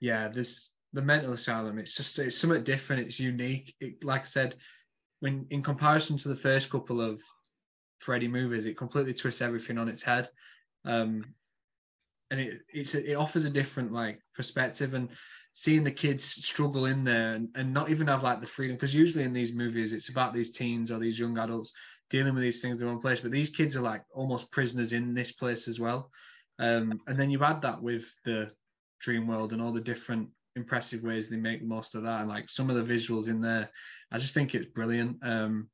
S1: yeah, this the mental asylum. It's just it's somewhat different. It's unique. It, like I said, when in comparison to the first couple of Freddy movies, it completely twists everything on its head. Um, and it it's it offers a different like perspective and seeing the kids struggle in there and, and not even have like the freedom because usually in these movies it's about these teens or these young adults dealing with these things in own place but these kids are like almost prisoners in this place as well. Um, and then you add that with the dream world and all the different impressive ways they make most of that and like some of the visuals in there. I just think it's brilliant. Um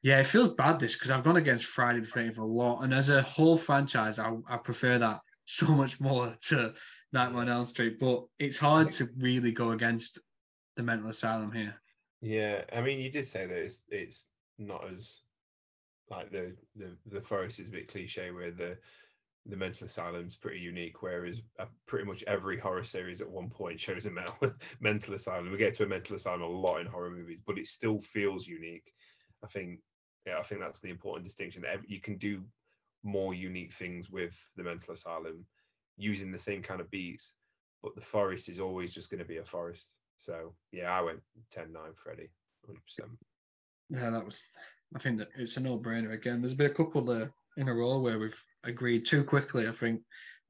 S1: yeah it feels bad this because i've gone against friday the 13th a lot and as a whole franchise i, I prefer that so much more to nightmare on elm street but it's hard to really go against the mental asylum here
S2: Yeah, I mean, you did say that it's it's not as like the the the forest is a bit cliche, where the the mental asylum's pretty unique. Whereas uh, pretty much every horror series at one point shows a mental mental asylum. We get to a mental asylum a lot in horror movies, but it still feels unique. I think, yeah, I think that's the important distinction. That ev- you can do more unique things with the mental asylum using the same kind of beats, but the forest is always just going to be a forest. So yeah, I went 10-9 Freddy, 100%.
S1: yeah that was i think that it's a no-brainer again there's been a couple there in a row where we've agreed too quickly i think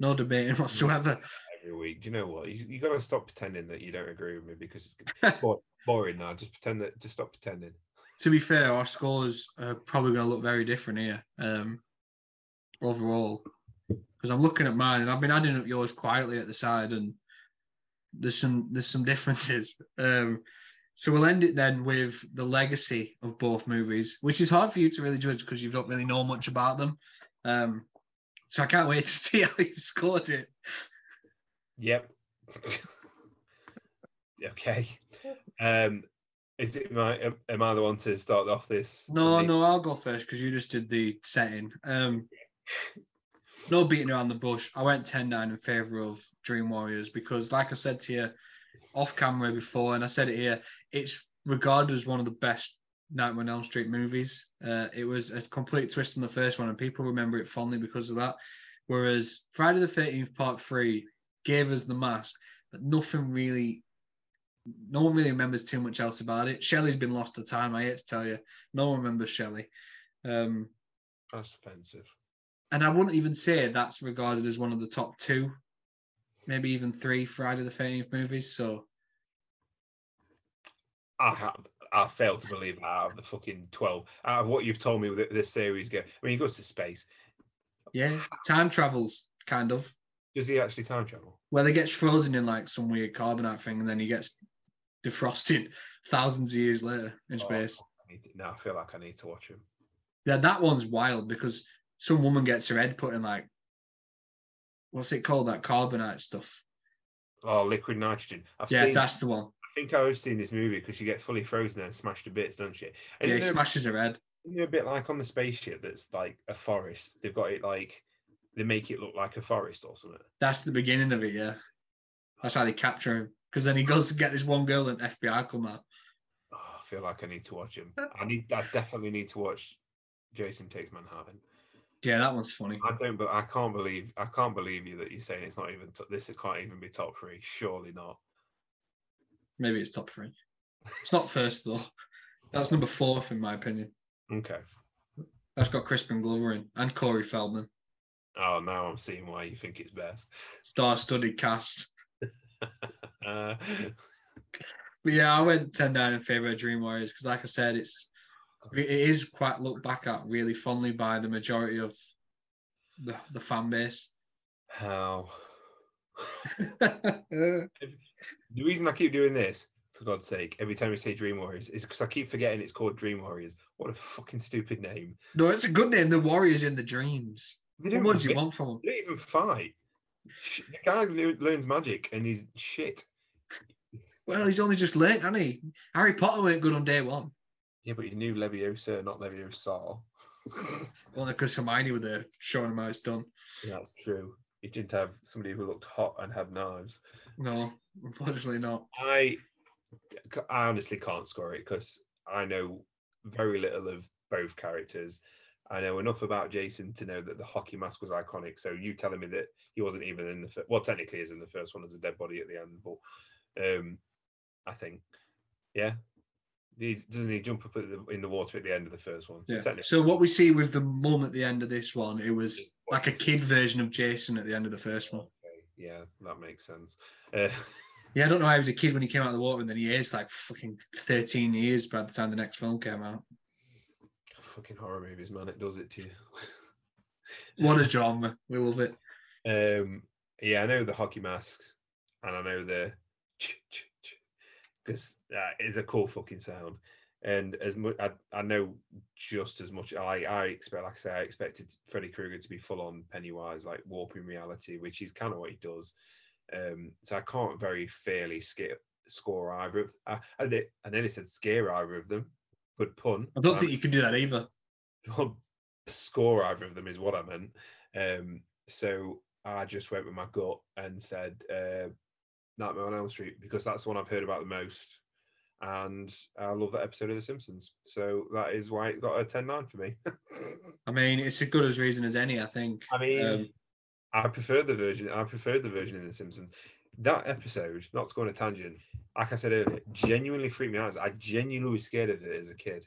S1: no debating whatsoever
S2: every week. Do you know what? You, you got to stop pretending that you don't agree with me because it's boring now. Just pretend that. Just stop pretending.
S1: to be fair, our scores are probably going to look very different here um, overall. Because I'm looking at mine and I've been adding up yours quietly at the side, and there's some there's some differences. Um, so we'll end it then with the legacy of both movies, which is hard for you to really judge because you don't really know much about them. Um, so I can't wait to see how you scored it.
S2: Yep. okay. Um, is it my? Am, am I the one to start off this?
S1: No, no, I'll go first because you just did the setting. Um, no beating around the bush. I went 10 9 in favor of Dream Warriors because, like I said to you off camera before, and I said it here, it's regarded as one of the best Nightmare on Elm Street movies. Uh, it was a complete twist on the first one, and people remember it fondly because of that. Whereas Friday the 13th, Part 3 gave us the mask, but nothing really. No one really remembers too much else about it. Shelley's been lost to time. I hate to tell you, no one remembers Shelley. Um,
S2: That's offensive.
S1: And I wouldn't even say that's regarded as one of the top two, maybe even three Friday the Thirteenth movies. So
S2: I have. I fail to believe out of the fucking twelve, out of what you've told me with this series, go. I mean, he goes to space.
S1: yeah, time travels kind of.
S2: Does he actually time travel?
S1: Well, he gets frozen in like some weird carbonite thing, and then he gets defrosted thousands of years later in
S2: Oh,
S1: space.
S2: To, no, I feel like I need to watch him.
S1: Yeah, that one's wild because some woman gets her head put in like what's it called that carbonite stuff.
S2: Oh, liquid nitrogen. I've
S1: Yeah,
S2: seen.
S1: that's the one.
S2: I think I've seen this movie because she gets fully frozen and smashed to bits, doesn't she? And
S1: Yeah, he smashes her head.
S2: you know, a bit like on the spaceship that's like a forest. They've got it like they make it look like a forest or something.
S1: That's the beginning of it, yeah. That's how they capture him. Because then he goes to get this one girl and FBI come out.
S2: Oh, I feel like I need to watch him. I need. I definitely need to watch Jason Takes Manhattan.
S1: Yeah, that one's funny.
S2: I don't. But I can't believe. I can't believe you that you're saying it's not even. This. It can't even be top three. Surely not.
S1: Maybe it's top three. It's not first though. That's number fourth in my opinion.
S2: Okay.
S1: That's got Crispin Glover in and Corey Feldman.
S2: Oh, now I'm seeing why you think it's best.
S1: Star-studded cast.
S2: Uh,
S1: But yeah, I went 10 9 in favor of Dream Warriors because, like I said, it's it is quite looked back at really fondly by the majority of the, the fan base.
S2: How? the reason I keep doing this, for God's sake, every time we say Dream Warriors, is because I keep forgetting it's called Dream Warriors. What a fucking stupid name.
S1: no, it's a good name. The Warriors in the Dreams.
S2: They
S1: What more do you want from them?
S2: they don't even fight. The guy learns magic and he's shit.
S1: Well, he's only just late, hasn't he? Harry Potter went good on day one.
S2: Yeah, but he knew Leviosa, not Leviosa.
S1: Well, because Hermione were there showing him how it's done.
S2: Yeah, That's true. You didn't have somebody who looked hot and had knives.
S1: No, unfortunately not.
S2: I, I honestly can't score it because I know very little of both characters. I know enough about Jason to know that the hockey mask was iconic. So you telling me that he wasn't even in the first, well, technically, is in the first one as a dead body at the end, but um, I think, yeah, He's, doesn't he jump up at the, in the water at the end of the first one? So
S1: Yeah.
S2: technically,
S1: So what we see with the mum at the end of this one, it was like a kid version of Jason at the end of the first one.
S2: okay, yeah, that makes sense. Uh,
S1: Yeah, I don't know how he was a kid when he came out of the water, and then he aged like fucking 13 years by the time the next film came out.
S2: fucking horror movies, man, it does it to you.
S1: What a genre. We love it.
S2: Um, yeah, I know the hockey masks, and I know the because uh, it's a cool fucking sound. And as much, I, I know just as much. I I expect, like I say, I expected Freddy Krueger to be full on Pennywise, like warping reality, which is kind of what he does. Um, so I can't very fairly skip, score either of. I, I, did, I nearly said scare either of them. Good pun.
S1: I don't think you can do that either.
S2: score either of them is what I meant. Um, so I just went with my gut and said uh, Nightmare on Elm Street because that's the one I've heard about the most. And I love that episode of The Simpsons. So that is why it got a 10 9 for me.
S1: I mean, it's as good as reason as any, I think.
S2: I mean,
S1: Um,
S2: I prefer the version. I prefer the version in The Simpsons. That episode, not to go on a tangent, like I said earlier, genuinely freaked me out. I genuinely was scared of it as a kid.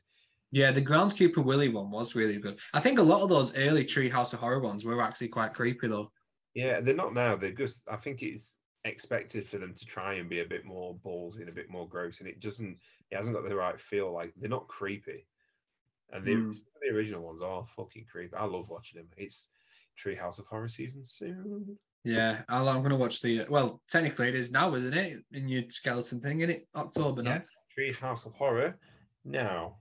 S1: Yeah, the groundskeeper Willie one was really good. I think a lot of those early Treehouse of Horror ones were actually quite creepy though.
S2: Yeah, they're not now. They're just. I think it's expected for them to try and be a bit more ballsy and a bit more gross, and it doesn't. It hasn't got the right feel. Like they're not creepy, and the
S1: Mm.
S2: the original ones are fucking creepy. I love watching them. It's Treehouse of Horror season soon.
S1: Yeah, I'll, I'm going to watch the. Well, technically it is now, isn't it? In your skeleton thing, in it October now.
S2: Yes, Treehouse of Horror now.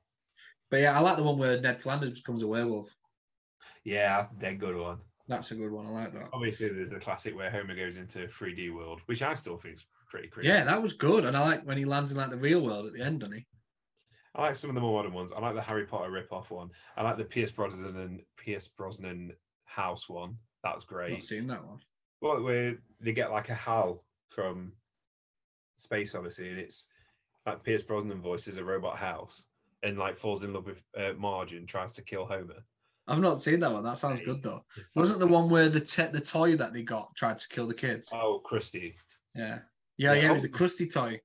S1: But yeah, I like the one where Ned Flanders becomes a werewolf.
S2: Yeah, they're good one.
S1: That's a good one. I like that.
S2: Obviously, there's the classic where Homer goes into 3D world, which I still think is pretty creepy.
S1: Yeah, that was good, and I like when he lands in like the real world at the end, doesn't he?
S2: I like some of the more modern ones. I like the Harry Potter rip-off one. I like the Pierce Brosnan and Pierce Brosnan house one. That was
S1: I've
S2: great.
S1: not seen that one.
S2: Well, where they get like a Hal from Space Odyssey, and it's like Pierce Brosnan voices a robot house, and like falls in love with uh, Marge and tries to kill Homer.
S1: I've not seen that one. That sounds good though. Wasn't the one where the te- the toy that they got tried to kill the kids?
S2: Oh, Krusty
S1: Yeah, yeah,
S2: Yeah,
S1: yeah. It was a
S2: oh.
S1: Krusty toy.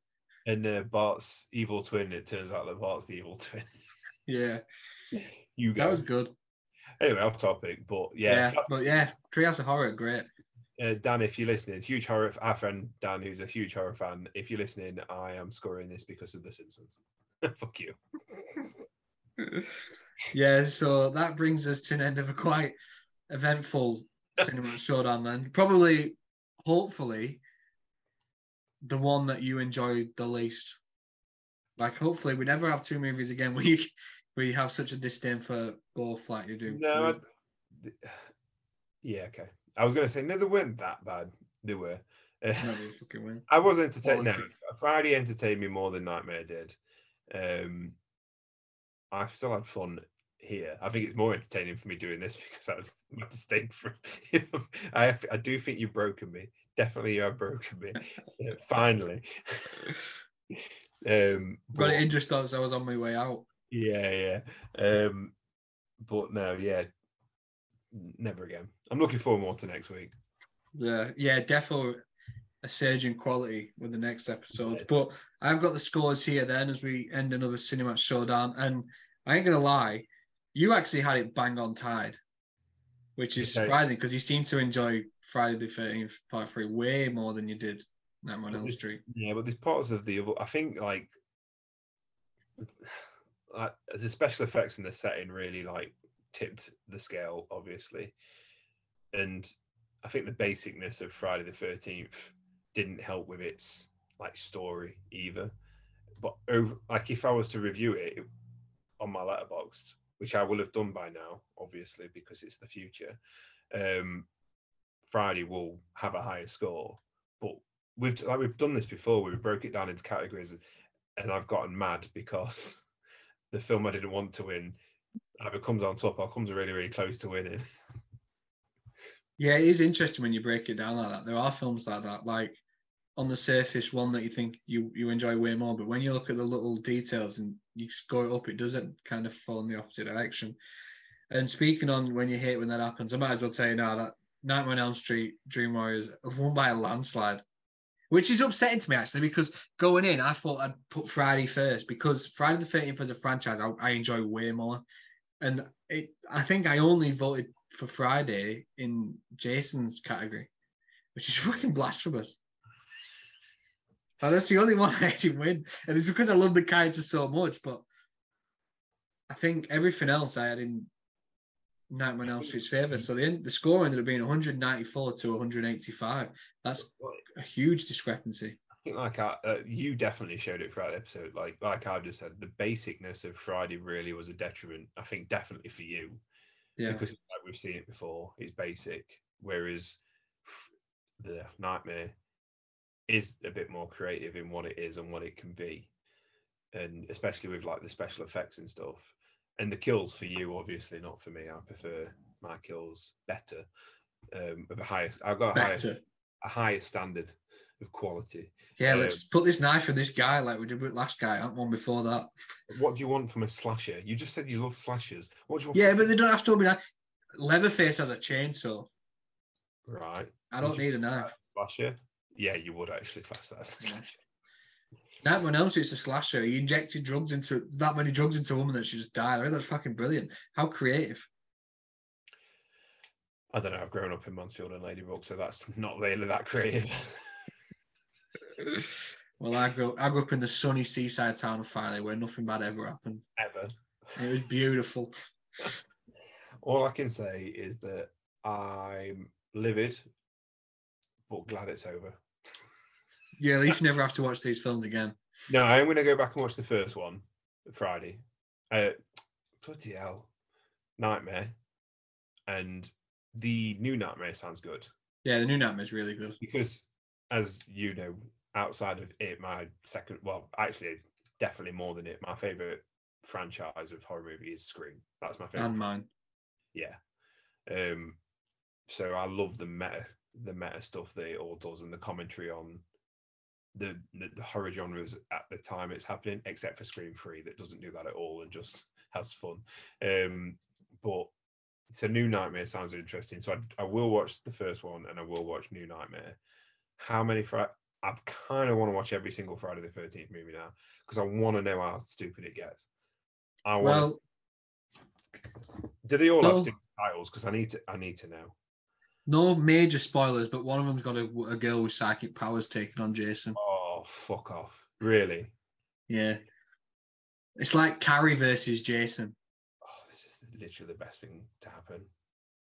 S2: and uh, Bart's evil twin. It turns out that Bart's the evil twin.
S1: Yeah,
S2: you go.
S1: that was good.
S2: Anyway, off topic, but
S1: Yeah,
S2: yeah,
S1: but yeah, Treehouse of Horror, great.
S2: uh, Dan, if you're listening, huge horror. Our friend Dan, who's a huge horror fan, if you're listening, I am scoring this because of The Simpsons. Fuck you.
S1: yeah, so that brings us to an end of a quite eventful cinema showdown. Then probably, hopefully, the one that you enjoyed the least. Like, hopefully, we never have two movies again where you where you have such a disdain for both, like you do.
S2: No, I, yeah, okay. I was going to say no, they weren't that bad. They were. Uh,
S1: No, they fucking win.
S2: I was entertained. No, Friday entertained me more than Nightmare did. Um, I've still had fun here. I think it's more entertaining for me doing this because I was my disdain for. I have, I do think you've broken me. Definitely, you have broken me. Finally. um,
S1: Got
S2: but-
S1: it in just as I was on my way out.
S2: yeah, yeah. Um, but no, yeah, never again. I'm looking forward more to next week.
S1: Yeah, yeah, definitely a surge in quality with the next episode.
S2: Yeah.
S1: But I've got the scores here then as we end another cinema showdown. And I ain't gonna lie, you actually had it bang on tied, which is
S2: Okay.
S1: surprising because you seem to enjoy Friday the 13th Part 3 way more than you did Nightmare on Elm Street.
S2: Yeah, but there's parts of the other. I think like, like the special effects in the setting really like tipped the scale, obviously, and I think the basicness of Friday the Thirteenth didn't help with its like story either. But over, like if I was to review it on my Letterboxd, which I will have done by now, obviously because it's the future, um, Friday will have a higher score. But we've like we've done this before. We broke it down into categories, and I've gotten mad because the film I didn't want to win either comes on top or comes really really close to winning.
S1: Yeah, it is interesting when you break it down like that. There are films like that, like on the surface, one that you think you you enjoy way more, but when you look at the little details and you score it up, it doesn't kind of fall in the opposite direction. And speaking on when you hate when that happens, I might as well tell you now that Nightmare on Elm Street, Dream Warriors won by a landslide, which is upsetting to me actually because going in, I thought I'd put Friday first because Friday the Thirteenth as a franchise, I, I enjoy way more, and it, I think I only voted for Friday in Jason's category, which is fucking blasphemous. That's the only one I didn't win, and it's because I love the character so much. But I think everything else I had in Nightmare on Elm Street's favour. So the the score ended up being 194 to 185. That's a huge discrepancy.
S2: I think like I, uh, you definitely showed it throughout the episode. Like like I've just said, the basicness of Friday really was a detriment. I think definitely for you
S1: Yeah,
S2: because like we've seen it before, it's basic. Whereas the Nightmare is a bit more creative in what it is and what it can be, and especially with like the special effects and stuff. And the kills for you, obviously not for me. I prefer my kills better, um, of a higher. I've got a higher, a higher standard of quality.
S1: Yeah,
S2: Um,
S1: let's put this knife in this guy like we did with last guy, and one before that.
S2: What do you want from a slasher? You just said you love slashers. What do you want?
S1: Yeah,
S2: from-
S1: but they don't have to be like Leatherface has a chainsaw.
S2: right.
S1: I don't need a knife.
S2: Slasher. Yeah, you would actually class that as a
S1: Yeah.
S2: slasher.
S1: Nightmare on Elm Street's a slasher. He injected drugs into that many drugs into a woman that she just died. I think that's fucking brilliant. How creative.
S2: I don't know. I've grown up in Mansfield and Ladybrook, so that's not really that creative.
S1: Well, I grew I grew up in the sunny seaside town of Filey where nothing bad ever happened.
S2: Ever.
S1: It was beautiful.
S2: All I can say is that I'm livid, but glad it's over.
S1: Yeah, at least you never have to watch these films again.
S2: No, I am going to go back and watch the first one Friday. Uh, bloody hell, Nightmare, and the new Nightmare sounds good
S1: Yeah, the new Nightmare is really good.
S2: because, as you know, outside of it, my second, well, actually, definitely more than it, my favorite franchise of horror movie is Scream. That's my favorite.
S1: And mine.
S2: yeah. Um, so I love the meta, the meta stuff that it all does, and the commentary on the, the the horror genres at the time it's happening, except for Scream Three, that doesn't do that at all and just has fun. Um, but so New Nightmare sounds interesting. So I, I will watch the first one, and I will watch New Nightmare. How many? Friday? I kind of want to watch every single Friday the Thirteenth movie now because I want to know how stupid it gets. I want.
S1: Well,
S2: do they all have stupid titles? Because I need to. I need to know.
S1: No major spoilers, but one of them's got a, a girl with psychic powers taking on Jason.
S2: Oh, fuck off. Really?
S1: Yeah. It's like Carrie versus Jason.
S2: Oh, this is literally the best thing to happen.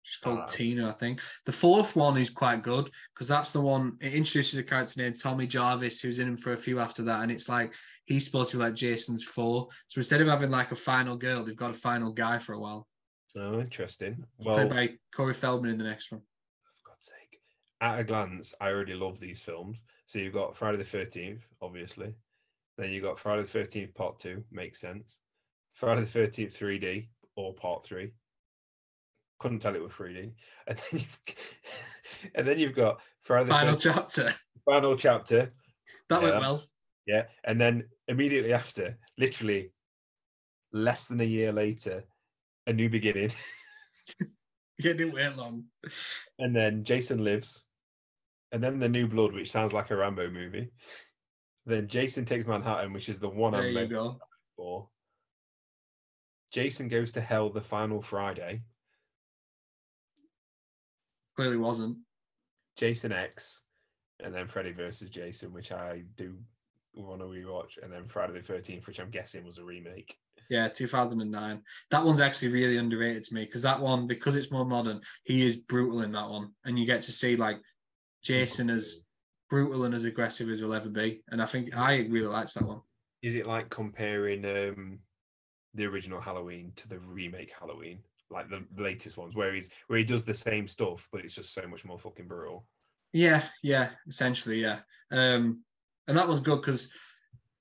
S1: She's called
S2: Wow.
S1: Tina, I think. The fourth one is quite good because that's the one it introduces a character named Tommy Jarvis who's in him for a few after that, and it's like he's supposed to be like Jason's four. So instead of having like a final girl, they've got a final guy for a while.
S2: Oh, interesting.
S1: Played
S2: Well,
S1: by Corey Feldman in the next one.
S2: For God's sake. At a glance, I already love these films. So you've got Friday the 13th, obviously. Then you've got Friday the 13th, part two, makes sense. Friday the 13th, 3D, or part three. Couldn't tell it was 3D. And then you've, and then you've got Friday the
S1: Final
S2: 13th,
S1: chapter.
S2: final chapter.
S1: That
S2: Yeah.
S1: went well.
S2: Yeah. And then immediately after, literally less than a year later, a new beginning.
S1: Yeah, didn't wait long.
S2: and then Jason Lives, and then the New Blood, which sounds like a Rambo movie. Then Jason Takes Manhattan, which is the one
S1: There
S2: I'm
S1: you go.
S2: for. Jason Goes to Hell the final Friday.
S1: Clearly wasn't.
S2: Jason X, and then Freddy versus Jason, which I do want to rewatch, and then Friday the Thirteenth, which I'm guessing was a remake.
S1: Yeah, 2009. That one's actually really underrated to me because that one, because it's more modern, he is brutal in that one, and you get to see like Jason as brutal and as aggressive as he'll ever be, and I think I really liked that one.
S2: Is it like comparing um, the original Halloween to the remake Halloween, like the latest ones, where he's where he does the same stuff, but it's just so much more fucking brutal?
S1: Yeah, yeah, essentially, yeah. Um, and that one's good because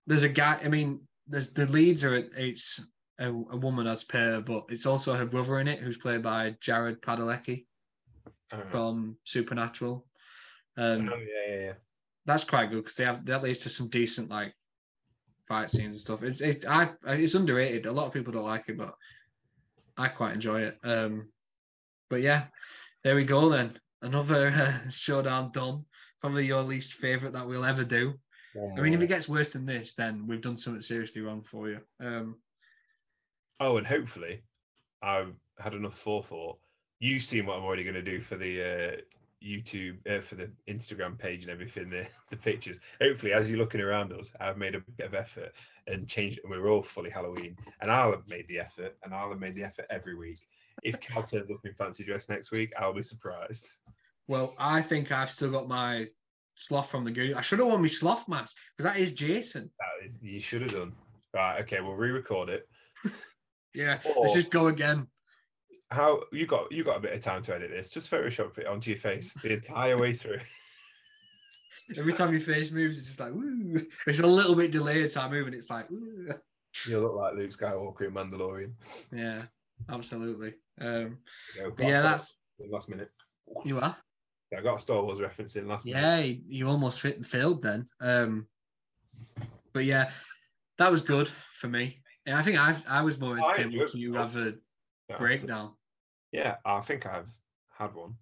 S1: there's a guy. I mean, there's the leads are it's a, a woman as per, but it's also her brother in it, who's played by Jared Padalecki from Supernatural. Um,
S2: oh yeah, yeah, yeah.
S1: that's quite good because they have that leads to some decent like fight scenes and stuff. It's it I it's underrated. A lot of people don't like it, but I quite enjoy it. Um, but yeah, there we go then. Another uh, showdown done. Probably your least favorite that we'll ever do. I mean, if it gets worse than this, then we've done something seriously wrong for you. Um,
S2: Oh, and hopefully, I've had enough forethought. You've seen what I'm already going to do for the uh, YouTube, uh, for the Instagram page and everything, the, the pictures. Hopefully, as you're looking around us, I've made a bit of effort and changed, and we're all fully Halloween. And I'll have made the effort, and I'll have made the effort every week. If Cal turns up in fancy dress next week, I'll be surprised.
S1: well, I think I've still got my sloth from the Goonies. I should have worn my sloth mask because that is Jason.
S2: That is, you should have done. Right, okay, we'll re-record it.
S1: Yeah,
S2: Or-
S1: let's just go again.
S2: How you got you got a bit of time to edit this? Just Photoshop it onto your face the entire way through.
S1: Every time your face moves, it's just like woo. It's a little bit delayed so I move moving. It's like woo.
S2: You'll look like Luke Skywalker in Mandalorian.
S1: Yeah, absolutely. Um,
S2: Yeah,
S1: yeah, that's
S2: last minute.
S1: you are.
S2: Yeah, I got a Star Wars reference in last minute.
S1: Yeah, you almost fit and failed then. Um, but yeah, that was good for me. I think I I was more entertained watching you
S2: myself.
S1: Have a
S2: Yeah,
S1: breakdown.
S2: Yeah, I think I've had one.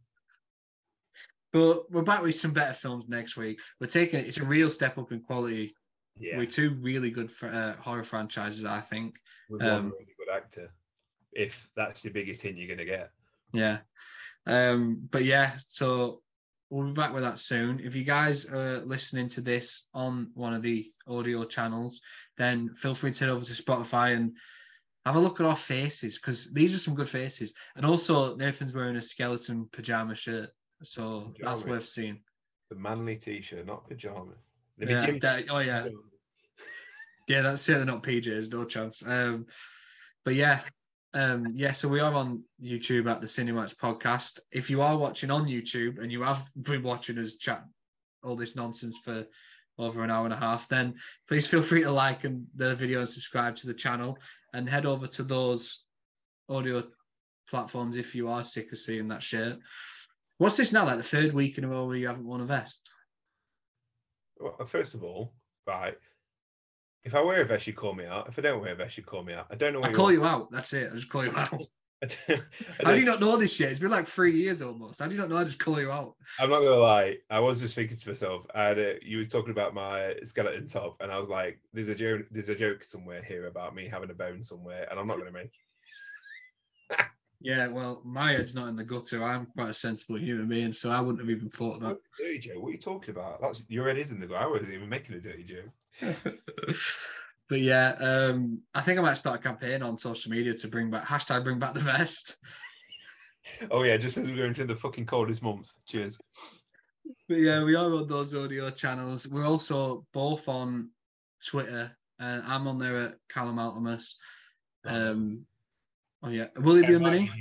S1: But we're back with some better films next week. We're taking it's a real step up in quality
S2: Yeah,
S1: with two really good fr- uh, horror franchises. I think.
S2: with
S1: um,
S2: one really good actor. If that's the biggest hint you're gonna get.
S1: Yeah. Um, but yeah, so we'll be back with that soon. If you guys are listening to this on one of the audio channels, then feel free to head over to Spotify and have a look at our faces because these are some good faces. And also, Nathan's wearing a skeleton pajama shirt, so that's worth seeing.
S2: The manly t-shirt, not pajama.
S1: Yeah, that- oh yeah, yeah, that's certainly not PJs, no chance. Um, but yeah, um, yeah. So we are on YouTube at the CineMatch Podcast. If you are watching on YouTube and you have been watching us chat all this nonsense for over an hour and a half, then please feel free to like and the video and subscribe to the channel and head over to those audio platforms if you are sick of seeing that shirt. What's this now? Like the third week in a row where you haven't worn a vest?
S2: Well, uh, first of all, right. If I wear a vest, you call me out. If I don't wear a vest, you call me out. I don't know.
S1: I
S2: what
S1: call
S2: want.
S1: you out. That's it. I just call you out. How do you
S2: don't-
S1: know this shit? It's been like three years almost. How do you not know I just call you out?
S2: I'm not gonna lie. I was just thinking to myself. I had a, you were talking about my skeleton top, and I was like, "There's a joke. There's a joke somewhere here about me having a bone somewhere, and I'm not gonna make." it.
S1: Yeah, well, my head's not in the gutter. I'm quite a sensible human being, so I wouldn't have even thought of
S2: Dirty joke. What are you talking about? That's your head is in the gutter. I wasn't even making a dirty joke.
S1: but yeah, um, I think I might start a campaign on social media to bring back hashtag bring back the vest.
S2: Oh yeah, just as we're going through the fucking coldest months. Cheers.
S1: But yeah, we are on those audio channels. We're also both on Twitter. Uh, I'm on there at Callum Altimus. Um, oh yeah, will it be
S2: It might
S1: underneath?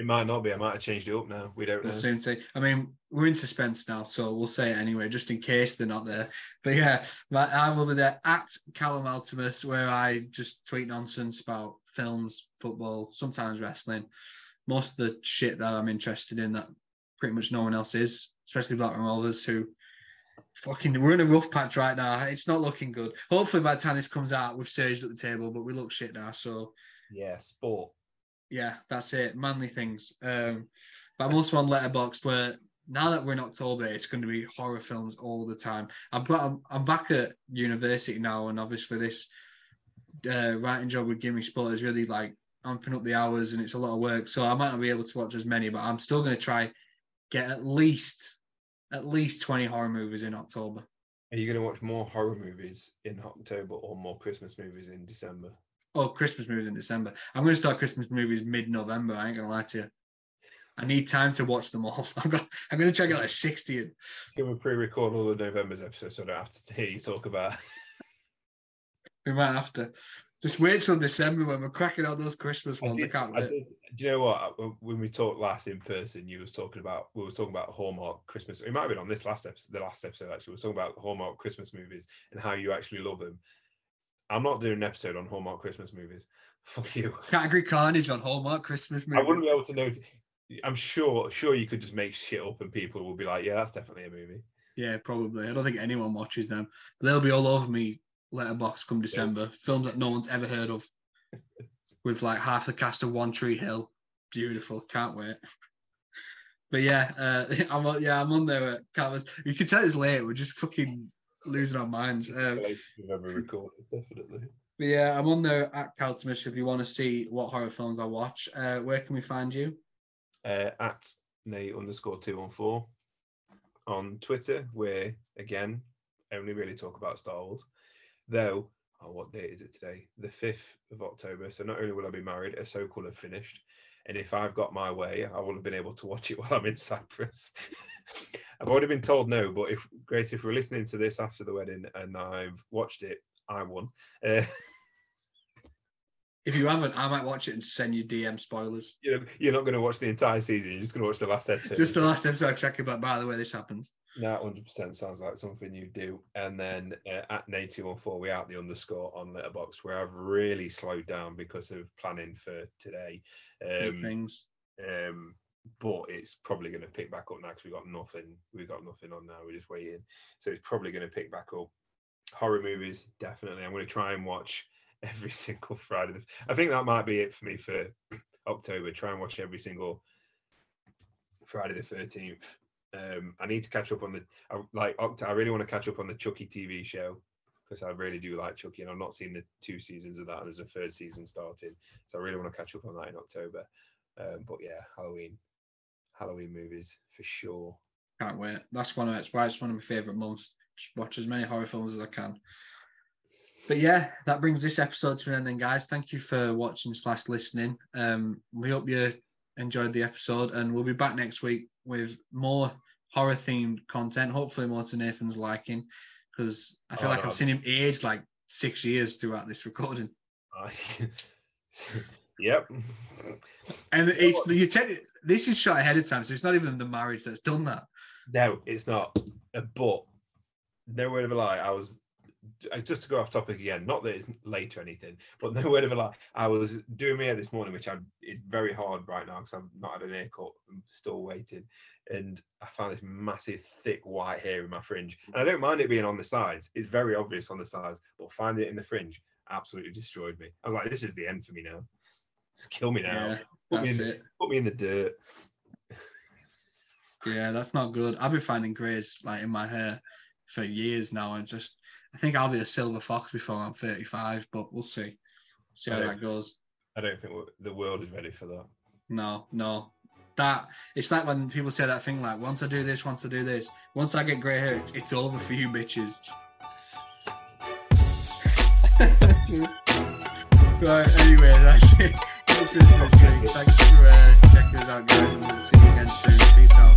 S2: Be- It might not be. I might have changed it up now. We don't know.
S1: We'll soon see. I mean, we're in suspense now, so we'll say it anyway, just in case they're not there. But yeah, my, I will be there at Callum Altimus, where I just tweet nonsense about films, football, sometimes wrestling, most of the shit that I'm interested in that pretty much no one else is, especially Blackburn Rovers, who fucking we're in a rough patch right now. It's not looking good. Hopefully, by the time this comes out, we've surged at the table, but we look shit now. So
S2: Yeah, sport.
S1: Yeah, that's it. Manly things. Um, but I'm also on Letterboxd where now that we're in October, it's going to be horror films all the time. I'm I'm, I'm back at university now, and obviously this uh, writing job with GiveMeSport is really like amping up the hours, and it's a lot of work. So I might not be able to watch as many, but I'm still going to try get at least at least 20 horror movies in October.
S2: Are you going to watch more horror movies in October or more Christmas movies in December?
S1: Oh, Christmas movies in December. I'm going to start Christmas movies mid-November. I ain't going to lie to you. I need time to watch them all. I'm going, I'm going to try to get like 60 in.
S2: Can we pre-record all of November's episodes so I don't have to hear you talk about?
S1: We might have to. Just wait till December when we're cracking out those Christmas ones. I, did, I can't wait. Did,
S2: do you know what? Uh, when we talked last in person, you was talking about we were talking about Hallmark Christmas. It might have been on this last episode, the last episode actually. We were talking about Hallmark Christmas movies and how you actually love them. I'm not doing an episode on Hallmark Christmas movies. Fuck you.
S1: Category Carnage on Hallmark Christmas movies.
S2: I wouldn't be able to know. I'm sure, sure you could just make shit up and people will be like, "Yeah, that's definitely a movie."
S1: Yeah, probably. I don't think anyone watches them. They'll be all over me Letterboxd come December. Yeah. Films that no one's ever heard of, with like half the cast of One Tree Hill. Beautiful, can't wait. But yeah, uh, I'm on, yeah I'm on there. Can't. You can tell it's late. We're just fucking losing our minds. Um,
S2: ever recorded, definitely.
S1: But yeah, I'm on there at Caltemish if you want to see what horror films I watch. Uh, where can we find you?
S2: Uh, at Nate underscore two one four on Twitter, where again only really talk about Star Wars. Though, oh, what date is it today? The 5th of October. So not only will I be married, Ahsoka will have finished. And if I've got my way, I will have been able to watch it while I'm in Cyprus. I've already been told no, but if Grace, if we're listening to this after the wedding and I've watched it, I won. Uh,
S1: if you haven't, I might watch it and send you DM spoilers.
S2: You know, you're not going to watch the entire season. You're just going to watch the last episode.
S1: Just the last episode. Check it. But by the way, this happens.
S2: No, hundred percent sounds like something you do. And then uh, at Nate two one four, we out the underscore on Letterboxd, where I've really slowed down because of planning for today.
S1: Um, things.
S2: Um, but it's probably going to pick back up now because we got nothing. We got nothing on now. We're just waiting, so it's probably going to pick back up. Horror movies, definitely. I'm going to try and watch every single Friday. I think that might be it for me for October. Try and watch every single Friday the thirteenth um, I need to catch up on the I, like I really want to catch up on the Chucky TV show because I really do like Chucky, and I've not seen the two seasons of that. And there's a third season starting, so I really want to catch up on that in October. Um, but yeah, Halloween, Halloween movies for sure.
S1: Can't wait. That's one of it's why it's one of my favorite months. Just watch as many horror films as I can. But yeah, that brings this episode to an end. Then, guys, thank you for watching slash listening. Um, we hope you enjoyed the episode, and we'll be back next week with more horror themed content. Hopefully, more to Nathan's liking, because I feel oh, like no. I've seen him age like six years throughout this recording.
S2: yep.
S1: And it's you tend this is shot ahead of time, so it's not even the marriage that's done that.
S2: No, it's not. Uh, but no word of a lie, I was just to go off topic again, not that it's late or anything, but no word of a lie. I was doing my hair this morning, which I'm it's very hard right now because I've not had an haircut. I'm still waiting, and I found this massive, thick white hair in my fringe. And I mm. don't mind it being on the sides; it's very obvious on the sides, but finding it in the fringe absolutely destroyed me. I was like, "This is the end for me now. Just kill me now.
S1: Yeah,
S2: put
S1: me
S2: in,
S1: it.
S2: Put me in the dirt."
S1: yeah, that's not good. I've been finding grays like in my hair for years now, and just I think I'll be a silver fox before I'm 35, but we'll see. See how that goes.
S2: I don't think the world is ready for that.
S1: No, no. That it's like when people say that thing like, once I do this, once I do this, once I get grey hair, it's, it's over for you bitches. right, anyway, that's it. That's it for Thanks for uh, checking us out, guys, and we'll see you again soon. Peace out.